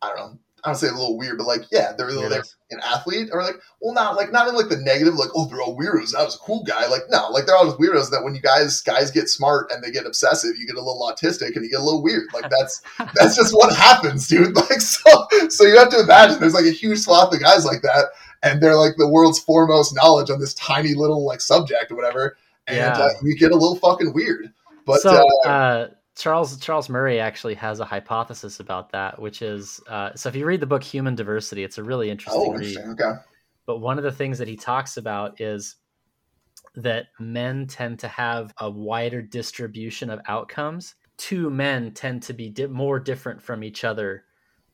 Speaker 2: I don't know. I don't say a little weird, but like, yeah, they're, they're
Speaker 1: Weirdos.
Speaker 2: an athlete or like, well, not like, not in like the negative, like, oh, they're all weirdos. That was a cool guy. Like, no, like they're all just weirdos that when you guys, guys get smart and they get obsessive, you get a little autistic and you get a little weird. Like that's, that's just what happens, dude. Like, so, so you have to imagine there's like a huge swath of guys like that. And they're like the world's foremost knowledge on this tiny little like subject or whatever. And
Speaker 1: Yeah.
Speaker 2: uh, you get a little fucking weird. But,
Speaker 1: so
Speaker 2: uh,
Speaker 1: uh, Charles Charles Murray actually has a hypothesis about that, which is uh, so if you read the book Human Diversity, it's a really interesting
Speaker 2: oh,
Speaker 1: read.
Speaker 2: Okay.
Speaker 1: But one of the things that he talks about is that men tend to have a wider distribution of outcomes. Two men tend to be di- more different from each other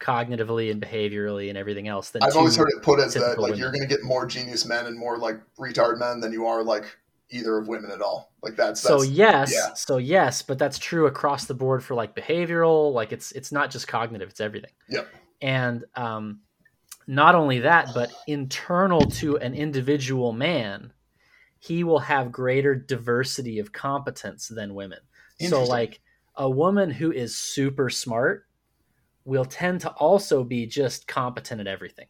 Speaker 1: cognitively and behaviorally and everything else than
Speaker 2: I've always heard it put as that like
Speaker 1: women.
Speaker 2: you're going to get more genius men and more like retard men than you are like either of women at all. Like that's,
Speaker 1: so
Speaker 2: that's
Speaker 1: yes
Speaker 2: yeah.
Speaker 1: so yes but that's true across the board for like behavioral like it's it's not just cognitive it's everything
Speaker 2: Yep.
Speaker 1: and um not only that but internal to an individual man he will have greater diversity of competence than women so like a woman who is super smart will tend to also be just competent at everything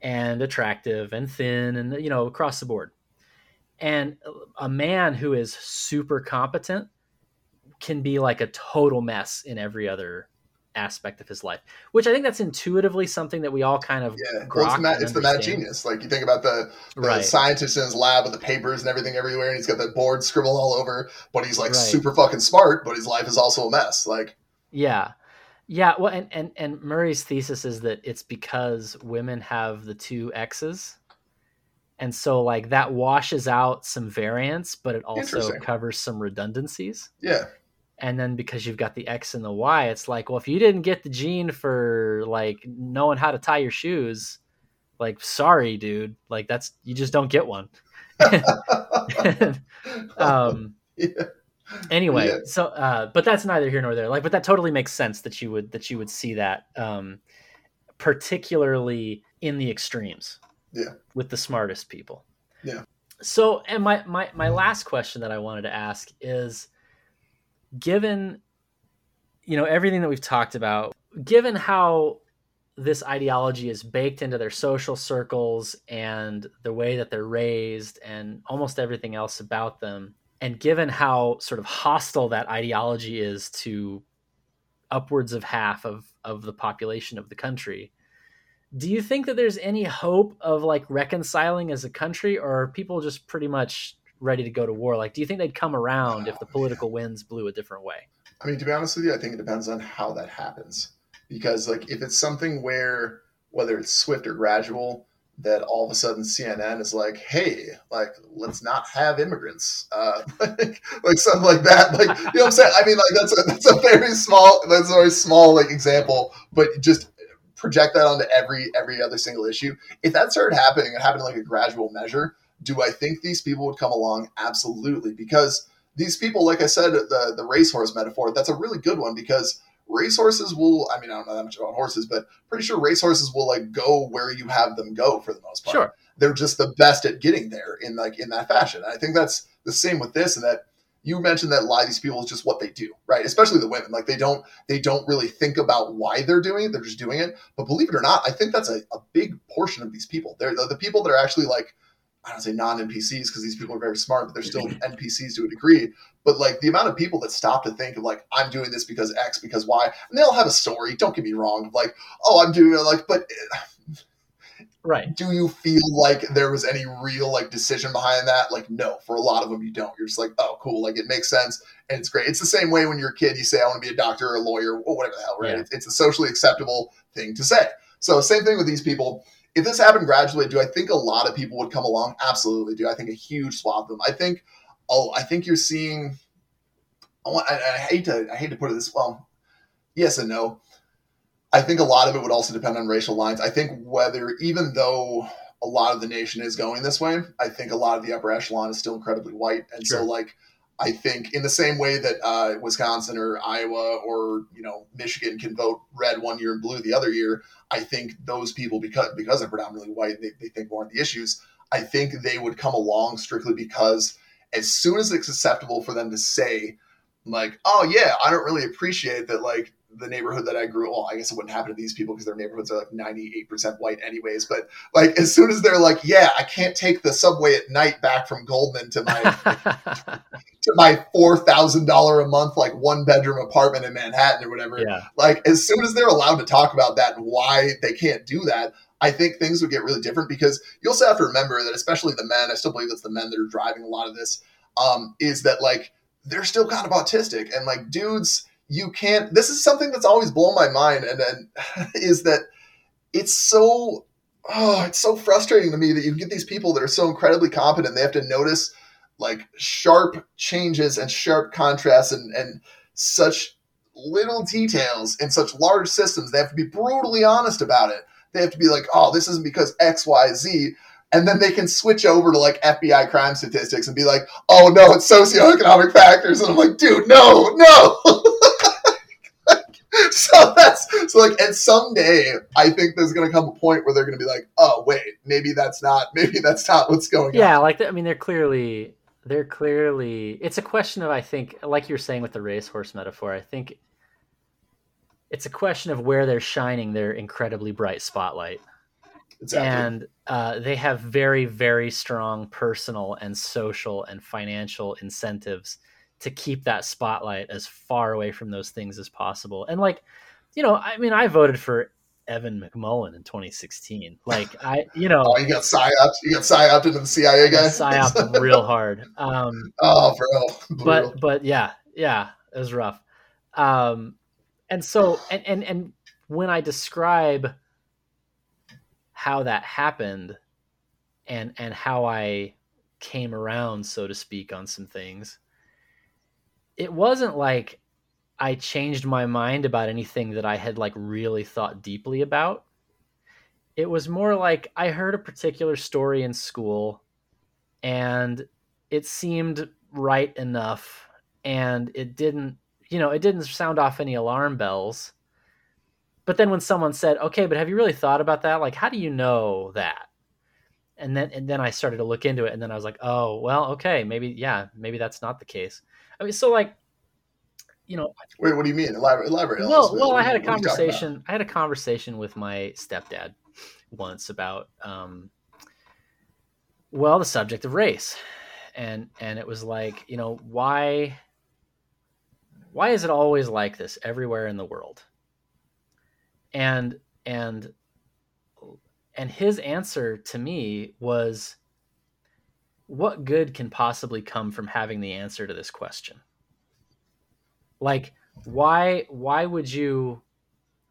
Speaker 1: and attractive and thin and you know across the board and a man who is super competent can be like a total mess in every other aspect of his life which i think that's intuitively something that we all kind of
Speaker 2: yeah well, it's, it's the mad genius like you think about the, the right. scientist in his lab with the papers and everything everywhere and he's got the board scribbled all over but he's like right. super fucking smart but his life is also a mess like
Speaker 1: yeah yeah well and, and and murray's thesis is that it's because women have the two x's and so like that washes out some variance but it also covers some redundancies
Speaker 2: yeah
Speaker 1: and then because you've got the X and the Y, it's like, well, if you didn't get the gene for like knowing how to tie your shoes, like, sorry, dude, like that's you just don't get one. um, yeah. Anyway, yeah. so uh, but that's neither here nor there. Like, but that totally makes sense that you would that you would see that, um, particularly in the extremes.
Speaker 2: Yeah,
Speaker 1: with the smartest people.
Speaker 2: Yeah.
Speaker 1: So, and my my my last question that I wanted to ask is given you know everything that we've talked about given how this ideology is baked into their social circles and the way that they're raised and almost everything else about them and given how sort of hostile that ideology is to upwards of half of of the population of the country do you think that there's any hope of like reconciling as a country or are people just pretty much ready to go to war. Like, do you think they'd come around if the political winds blew a different way?
Speaker 2: I mean, to be honest with you, I think it depends on how that happens. Because, like, if it's something where, whether it's swift or gradual, that all of a sudden CNN is like, hey, like, let's not have immigrants, uh, like, like something like that. Like, you know what I'm saying? I mean, like, that's a, that's a very small, that's a very small, like, example, but just project that onto every, every other single issue. If that started happening, it happened like a gradual measure, do I think these people would come along? Absolutely. Because these people, like I said, the, the racehorse metaphor, that's a really good one because racehorses will, I mean, I don't know that much about horses, but pretty sure racehorses will like go where you have them go for the most part.
Speaker 1: Sure.
Speaker 2: They're just the best at getting there in like in that fashion. And I think that's the same with this and that you mentioned that a lot of these people is just what they do, right? Especially the women. Like they don't they don't really think about why they're doing it. They're just doing it. But believe it or not, I think that's a, a big portion of these people. They're the, the people that are actually like I don't say non NPCs because these people are very smart, but they're still NPCs to a degree. But like the amount of people that stop to think of like I'm doing this because X because Y, and they all have a story. Don't get me wrong, like oh I'm doing it like, but eh,
Speaker 1: right?
Speaker 2: Do you feel like there was any real like decision behind that? Like no, for a lot of them you don't. You're just like oh cool, like it makes sense and it's great. It's the same way when you're a kid, you say I want to be a doctor or a lawyer or whatever the hell, right? Yeah. It's, it's a socially acceptable thing to say. So same thing with these people if this happened gradually, do I think a lot of people would come along? Absolutely, do. I think a huge swath of them. I think, oh, I think you're seeing. I, want. I hate to, I hate to put it this well. Yes and no. I think a lot of it would also depend on racial lines. I think whether, even though a lot of the nation is going this way, I think a lot of the upper echelon is still incredibly white, and sure. so like I think in the same way that uh, Wisconsin or Iowa or you know Michigan can vote red one year and blue the other year, I think those people because because they're predominantly white, they, they think more on the issues. I think they would come along strictly because as soon as it's acceptable for them to say, like, oh yeah, I don't really appreciate that, like the neighborhood that I grew. Well, I guess it wouldn't happen to these people because their neighborhoods are like ninety eight percent white, anyways. But like, as soon as they're like, "Yeah, I can't take the subway at night back from Goldman to my to my four thousand dollar a month like one bedroom apartment in Manhattan or whatever,"
Speaker 1: yeah.
Speaker 2: like as soon as they're allowed to talk about that and why they can't do that. I think things would get really different because you also have to remember that, especially the men, I still believe it's the men that are driving a lot of this, um, is that like they're still kind of autistic and like dudes you can't this is something that's always blown my mind and, and is that it's so oh it's so frustrating to me that you get these people that are so incredibly competent they have to notice like sharp changes and sharp contrasts and and such little details in such large systems they have to be brutally honest about it they have to be like oh this isn't because xyz and then they can switch over to like FBI crime statistics and be like, "Oh no, it's socioeconomic factors," and I'm like, "Dude, no, no." so like at some day, I think there's gonna come a point where they're gonna be like, oh wait, maybe that's not maybe that's not what's going
Speaker 1: yeah,
Speaker 2: on.
Speaker 1: Yeah, like I mean they're clearly they're clearly it's a question of I think like you're saying with the racehorse metaphor, I think it's a question of where they're shining their incredibly bright spotlight.
Speaker 2: exactly.
Speaker 1: and uh, they have very very strong personal and social and financial incentives to keep that spotlight as far away from those things as possible and like you know i mean i voted for evan mcmullin in 2016 like i you know
Speaker 2: oh, you got psyoped. You got psyoped into the CIA guy.
Speaker 1: psyop real hard um
Speaker 2: oh, bro.
Speaker 1: But but yeah yeah it was rough um and so and and, and when i describe how that happened and and how i came around so to speak on some things it wasn't like i changed my mind about anything that i had like really thought deeply about. It was more like i heard a particular story in school and it seemed right enough and it didn't you know it didn't sound off any alarm bells. But then when someone said okay but have you really thought about that? Like how do you know that? And then and then i started to look into it and then i was like oh well okay maybe yeah maybe that's not the case. I mean so like you know
Speaker 2: Wait, what do you mean? Elaborate. elaborate
Speaker 1: well well
Speaker 2: What
Speaker 1: i had a
Speaker 2: you- what are you talking about?
Speaker 1: conversation i had a conversation with my stepdad once about um well the subject of race and and it was like you know why why is it always like this everywhere in the world and and and his answer to me was what good can possibly come from having the answer to this question like why why would you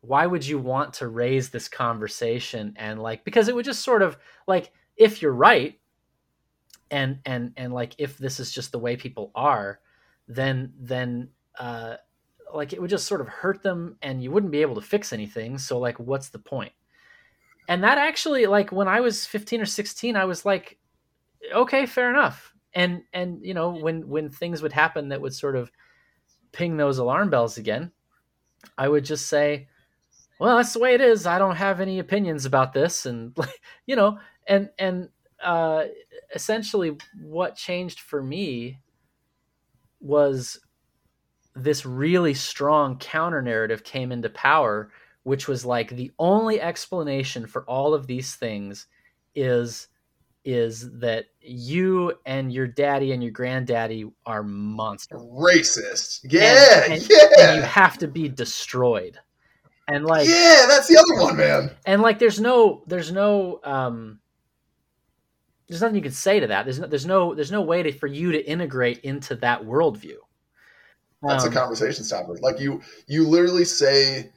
Speaker 1: why would you want to raise this conversation? And like because it would just sort of like if you're right and and and like if this is just the way people are then then uh like it would just sort of hurt them and you wouldn't be able to fix anything. So like what's the point? And that actually like when i was 15 or 16 i was like okay fair enough. And and you know when when things would happen that would sort of ping those alarm bells again i would just say well that's the way it is. I don't have any opinions about this. And you know and and uh essentially what changed for me was this really strong counter narrative came into power which was like the only explanation for all of these things is is that you and your daddy and your granddaddy are monsters
Speaker 2: Racist. Yeah,
Speaker 1: and,
Speaker 2: yeah.
Speaker 1: and you have to be destroyed and like
Speaker 2: yeah, that's the other one, man.
Speaker 1: and like there's no there's no um there's nothing you can say to that there's no there's no there's no way to, for you to integrate into that worldview
Speaker 2: That's
Speaker 1: Um,
Speaker 2: a conversation stopper. Like you, you literally say,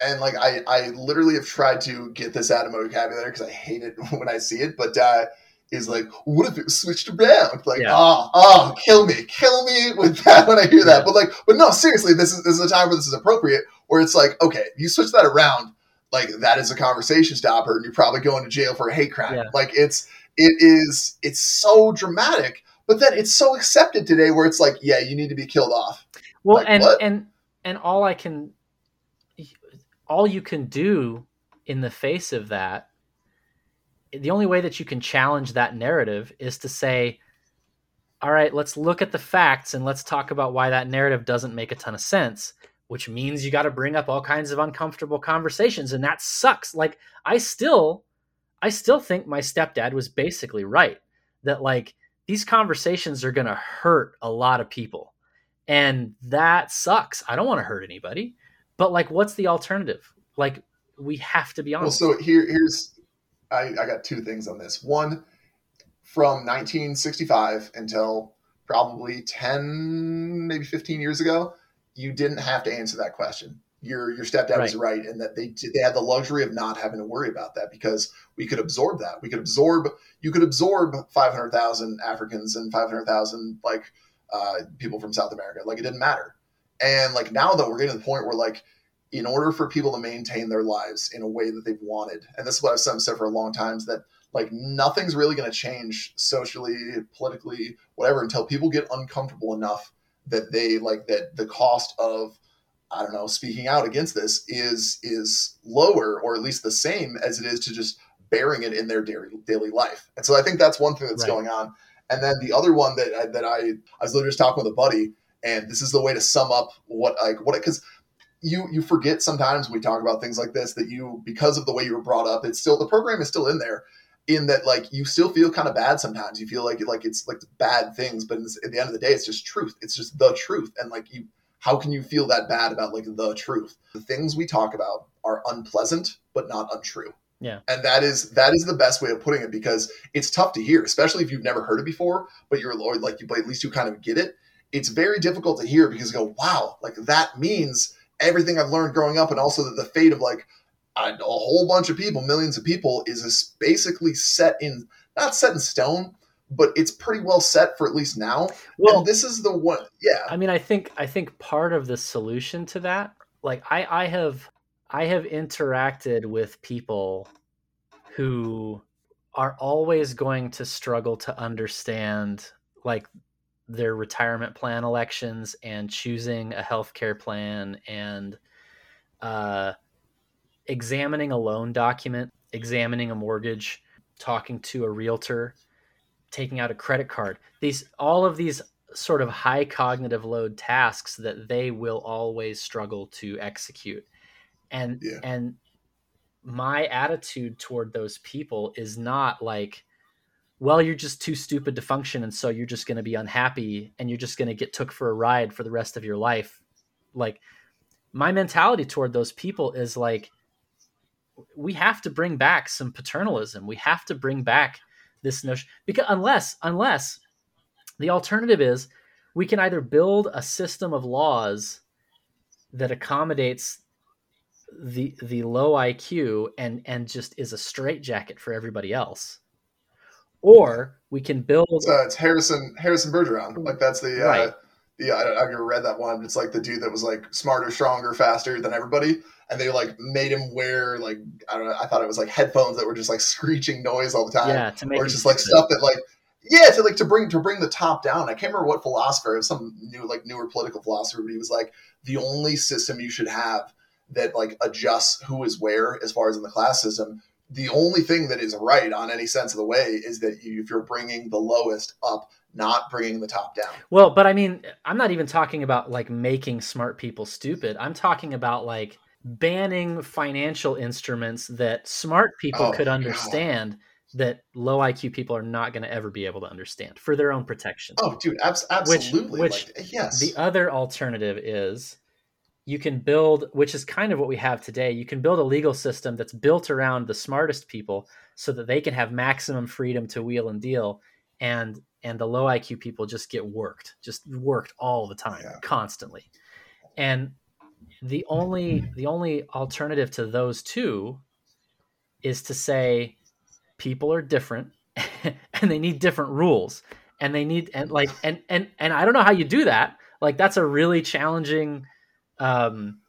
Speaker 2: and like I, I literally have tried to get this out of my vocabulary because I hate it when I see it. But uh, is like, what if it was switched around? Like,
Speaker 1: Yeah.
Speaker 2: oh, oh, kill me, kill me with that when I hear that. But like, but no, seriously, this is this is a time where this is appropriate. Where it's like, okay, you switch that around, like that is a conversation stopper, and you're probably going to jail for a hate crime.
Speaker 1: Yeah.
Speaker 2: Like it's it is it's so dramatic. But then it's so accepted today where it's like, yeah, you need to be killed off.
Speaker 1: well
Speaker 2: Like
Speaker 1: and
Speaker 2: what?
Speaker 1: and and all i can all you can do in the face of that the only way that you can challenge that narrative is to say all right let's look at the facts and let's talk about why that narrative doesn't make a ton of sense which means you got to bring up all kinds of uncomfortable conversations and that sucks. Like i still i still think my stepdad was basically right that like these conversations are going to hurt a lot of people and that sucks. I don't want to hurt anybody but like what's the alternative like we have to be honest.
Speaker 2: Well, so here, here's I, I got two things on this. One, from 1965 until probably 10, maybe 15 years ago, you didn't have to answer that question. Your your stepdad was right in that they they had the luxury of not having to worry about that because we could absorb that. We could absorb. You could absorb 500,000 Africans and 500,000 like uh, people from South America. Like it didn't matter. And like now though, we're getting to the point where like in order for people to maintain their lives in a way that they've wanted, and this is what I've said said for a long time, is that like nothing's really going to change socially, politically, whatever, until people get uncomfortable enough that they like that the cost of I don't know speaking out against this is is lower or at least the same as it is to just bearing it in their daily daily life. And so I think that's one thing that's
Speaker 1: Right.
Speaker 2: going on. And then the other one that I, that I I was literally just talking with a buddy, and this is the way to sum up what like what because you you forget sometimes when we talk about things like this that you because of the way you were brought up, it's still the program is still in there. In that, like you still feel kind of bad sometimes. You feel like like it's like bad things, but at the end of the day, it's just truth. It's just the truth, and like you, how can you feel that bad about like the truth? The things we talk about are unpleasant, but not untrue.
Speaker 1: Yeah.
Speaker 2: And that is that is the best way of putting it because it's tough to hear, especially if you've never heard it before, but you're like you but at least you kind of get it. It's very difficult to hear because you go, wow, like that means everything I've learned growing up and also that the fate of like a, a whole bunch of people, millions of people is basically set in not set in stone, but it's pretty well set for at least now. Well, and this is the one yeah.
Speaker 1: I mean, I think I think part of the solution to that, like I I have I have interacted with people who are always going to struggle to understand like their retirement plan elections and choosing a healthcare plan and uh, examining a loan document, examining a mortgage, talking to a realtor, taking out a credit card. These all of these sort of high cognitive load tasks that they will always struggle to execute and yeah. and my attitude toward those people is not like well you're just too stupid to function and so you're just going to be unhappy and you're just going to get took for a ride for the rest of your life. Like my mentality toward those people is like we have to bring back some paternalism. We have to bring back this notion because unless unless the alternative is we can either build a system of laws that accommodates the the low IQ and and just is a straitjacket for everybody else, or we can build.
Speaker 2: Uh, it's Harrison Harrison Bergeron. Like that's the uh, right. the I, have never read that one. It's like the dude that was like smarter, stronger, faster than everybody, and they like made him wear like I don't know. I thought it was like headphones that were just like screeching noise all the time.
Speaker 1: Yeah, to make
Speaker 2: or just like stuff that like yeah to like to bring to bring the top down. I can't remember what philosopher. It was some new like newer political philosopher, but he was like the only system you should have that like adjusts who is where as far as in the class system. The only thing that is right on any sense of the way is that you, if you're bringing the lowest up, not bringing the top down.
Speaker 1: Well, but I mean, I'm not even talking about like making smart people stupid. I'm talking about like banning financial instruments that smart people oh, could understand. God that low IQ people are not going to ever be able to understand for their own protection.
Speaker 2: Oh, dude, abs- absolutely. Which, which like, yes.
Speaker 1: The other alternative is you can build, which is kind of what we have today, you can build a legal system that's built around the smartest people so that they can have maximum freedom to wheel and deal and and the low IQ people just get worked, just worked all the time, yeah. constantly. And the only the only alternative to those two is to say people are different and they need different rules and they need and like and and and I don't know how you do that. Like that's a really challenging um,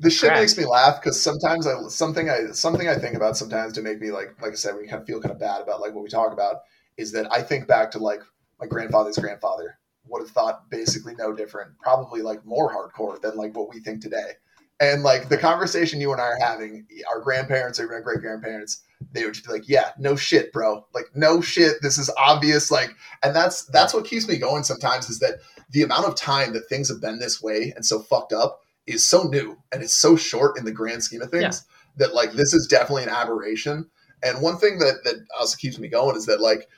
Speaker 2: this shit makes me laugh because sometimes I something I something I think about sometimes to make me like like I said we kind of feel kind of bad about like what we talk about is that I think back to like my grandfather's grandfather would have thought basically no different, probably like more hardcore than like what we think today. And like the conversation you and I are having, our grandparents or even great grandparents, they would just be like, "Yeah, no shit, bro. Like, no shit. This is obvious." Like, and that's that's what keeps me going. Sometimes is that the amount of time that things have been this way and so fucked up is so new and it's so short in the grand scheme of things yeah. that like this is definitely an aberration. And one thing that that also keeps me going is that like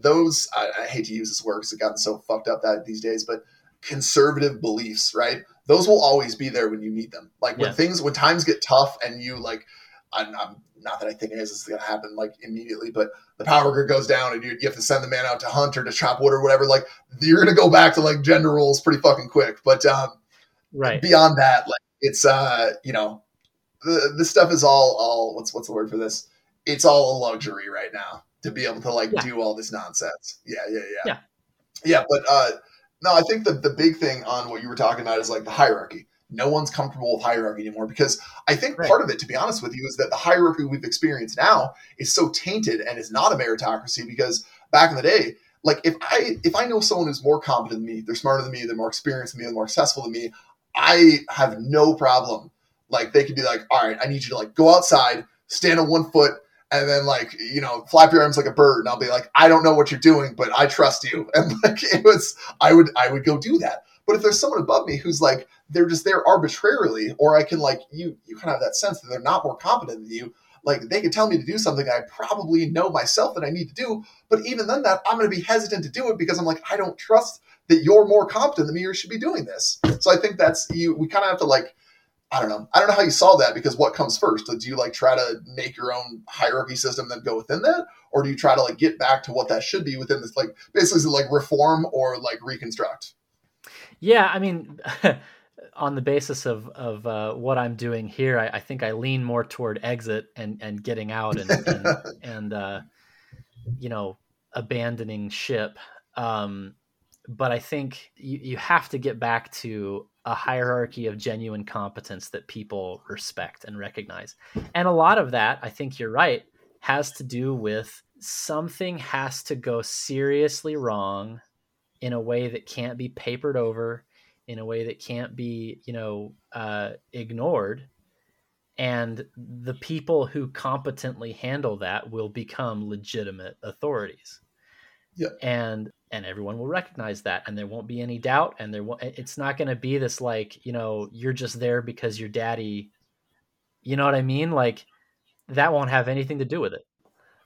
Speaker 2: those I, I hate to use this word because it's gotten so fucked up that these days, but conservative beliefs, right? Those will always be there when you need them. Like when yeah. things when times get tough and you like I'm, I'm not that I think it is, it's going to happen like immediately, but the power grid goes down and you, you have to send the man out to hunt or to chop wood or whatever. Like you're going to go back to like gender roles pretty fucking quick. But um,
Speaker 1: right
Speaker 2: beyond that, like it's uh, you know, the, this stuff is all all what's what's the word for this? It's all a luxury right now to be able to like yeah. do all this nonsense. Yeah, yeah, yeah,
Speaker 1: yeah,
Speaker 2: yeah. But uh, no, I think the the big thing on what you were talking about is like the hierarchy no one's comfortable with hierarchy anymore because I think right. part of it, to be honest with you, is that the hierarchy we've experienced now is so tainted and is not a meritocracy because back in the day, like if I if I know someone who's more competent than me, they're smarter than me, they're more experienced than me, they're more successful than me, I have no problem. Like they could be like, all right, I need you to like go outside, stand on one foot, and then like you know flap your arms like a bird and i'll be like i don't know what you're doing but i trust you and like it was i would i would go do that but if there's someone above me who's like they're just there arbitrarily, or I can like you you kind of have that sense that they're not more competent than you. Like they could tell me to do something I probably know myself that I need to do, but even then that I'm going to be hesitant to do it because I'm like I don't trust that you're more competent than me or should be doing this. So I think that's you. We kind of have to like I don't know. I don't know how you solve that because what comes first? Do you like try to make your own hierarchy system then go within that, or do you try to like get back to what that should be within this like basically like reform or like reconstruct?
Speaker 1: Yeah, I mean, on the basis of of uh, what I'm doing here, I, I, think I lean more toward exit and and getting out and and, and uh, you know abandoning ship. Um, but I think you, you have to get back to a hierarchy of genuine competence that people respect and recognize. And a lot of that, I think you're right, has to do with something has to go seriously wrong in a way that can't be papered over, in a way that can't be, you know, uh, ignored. And the people who competently handle that will become legitimate authorities.
Speaker 2: Yeah.
Speaker 1: And and everyone will recognize that and there won't be any doubt and there won't it's not going to be this like you know you're just there because your daddy you know what i mean like that won't have anything to do with it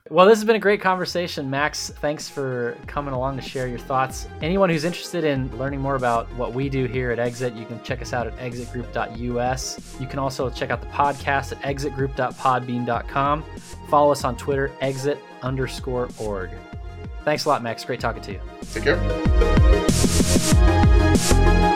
Speaker 1: well this has been a great conversation max thanks for coming along to share your thoughts anyone who's interested in learning more about what we do here at exit you can check us out at exitgroup.us you can also check out the podcast at exitgroup.podbean.com follow us on twitter exit underscore org Thanks a lot, Max. Great talking to you.
Speaker 2: Take care.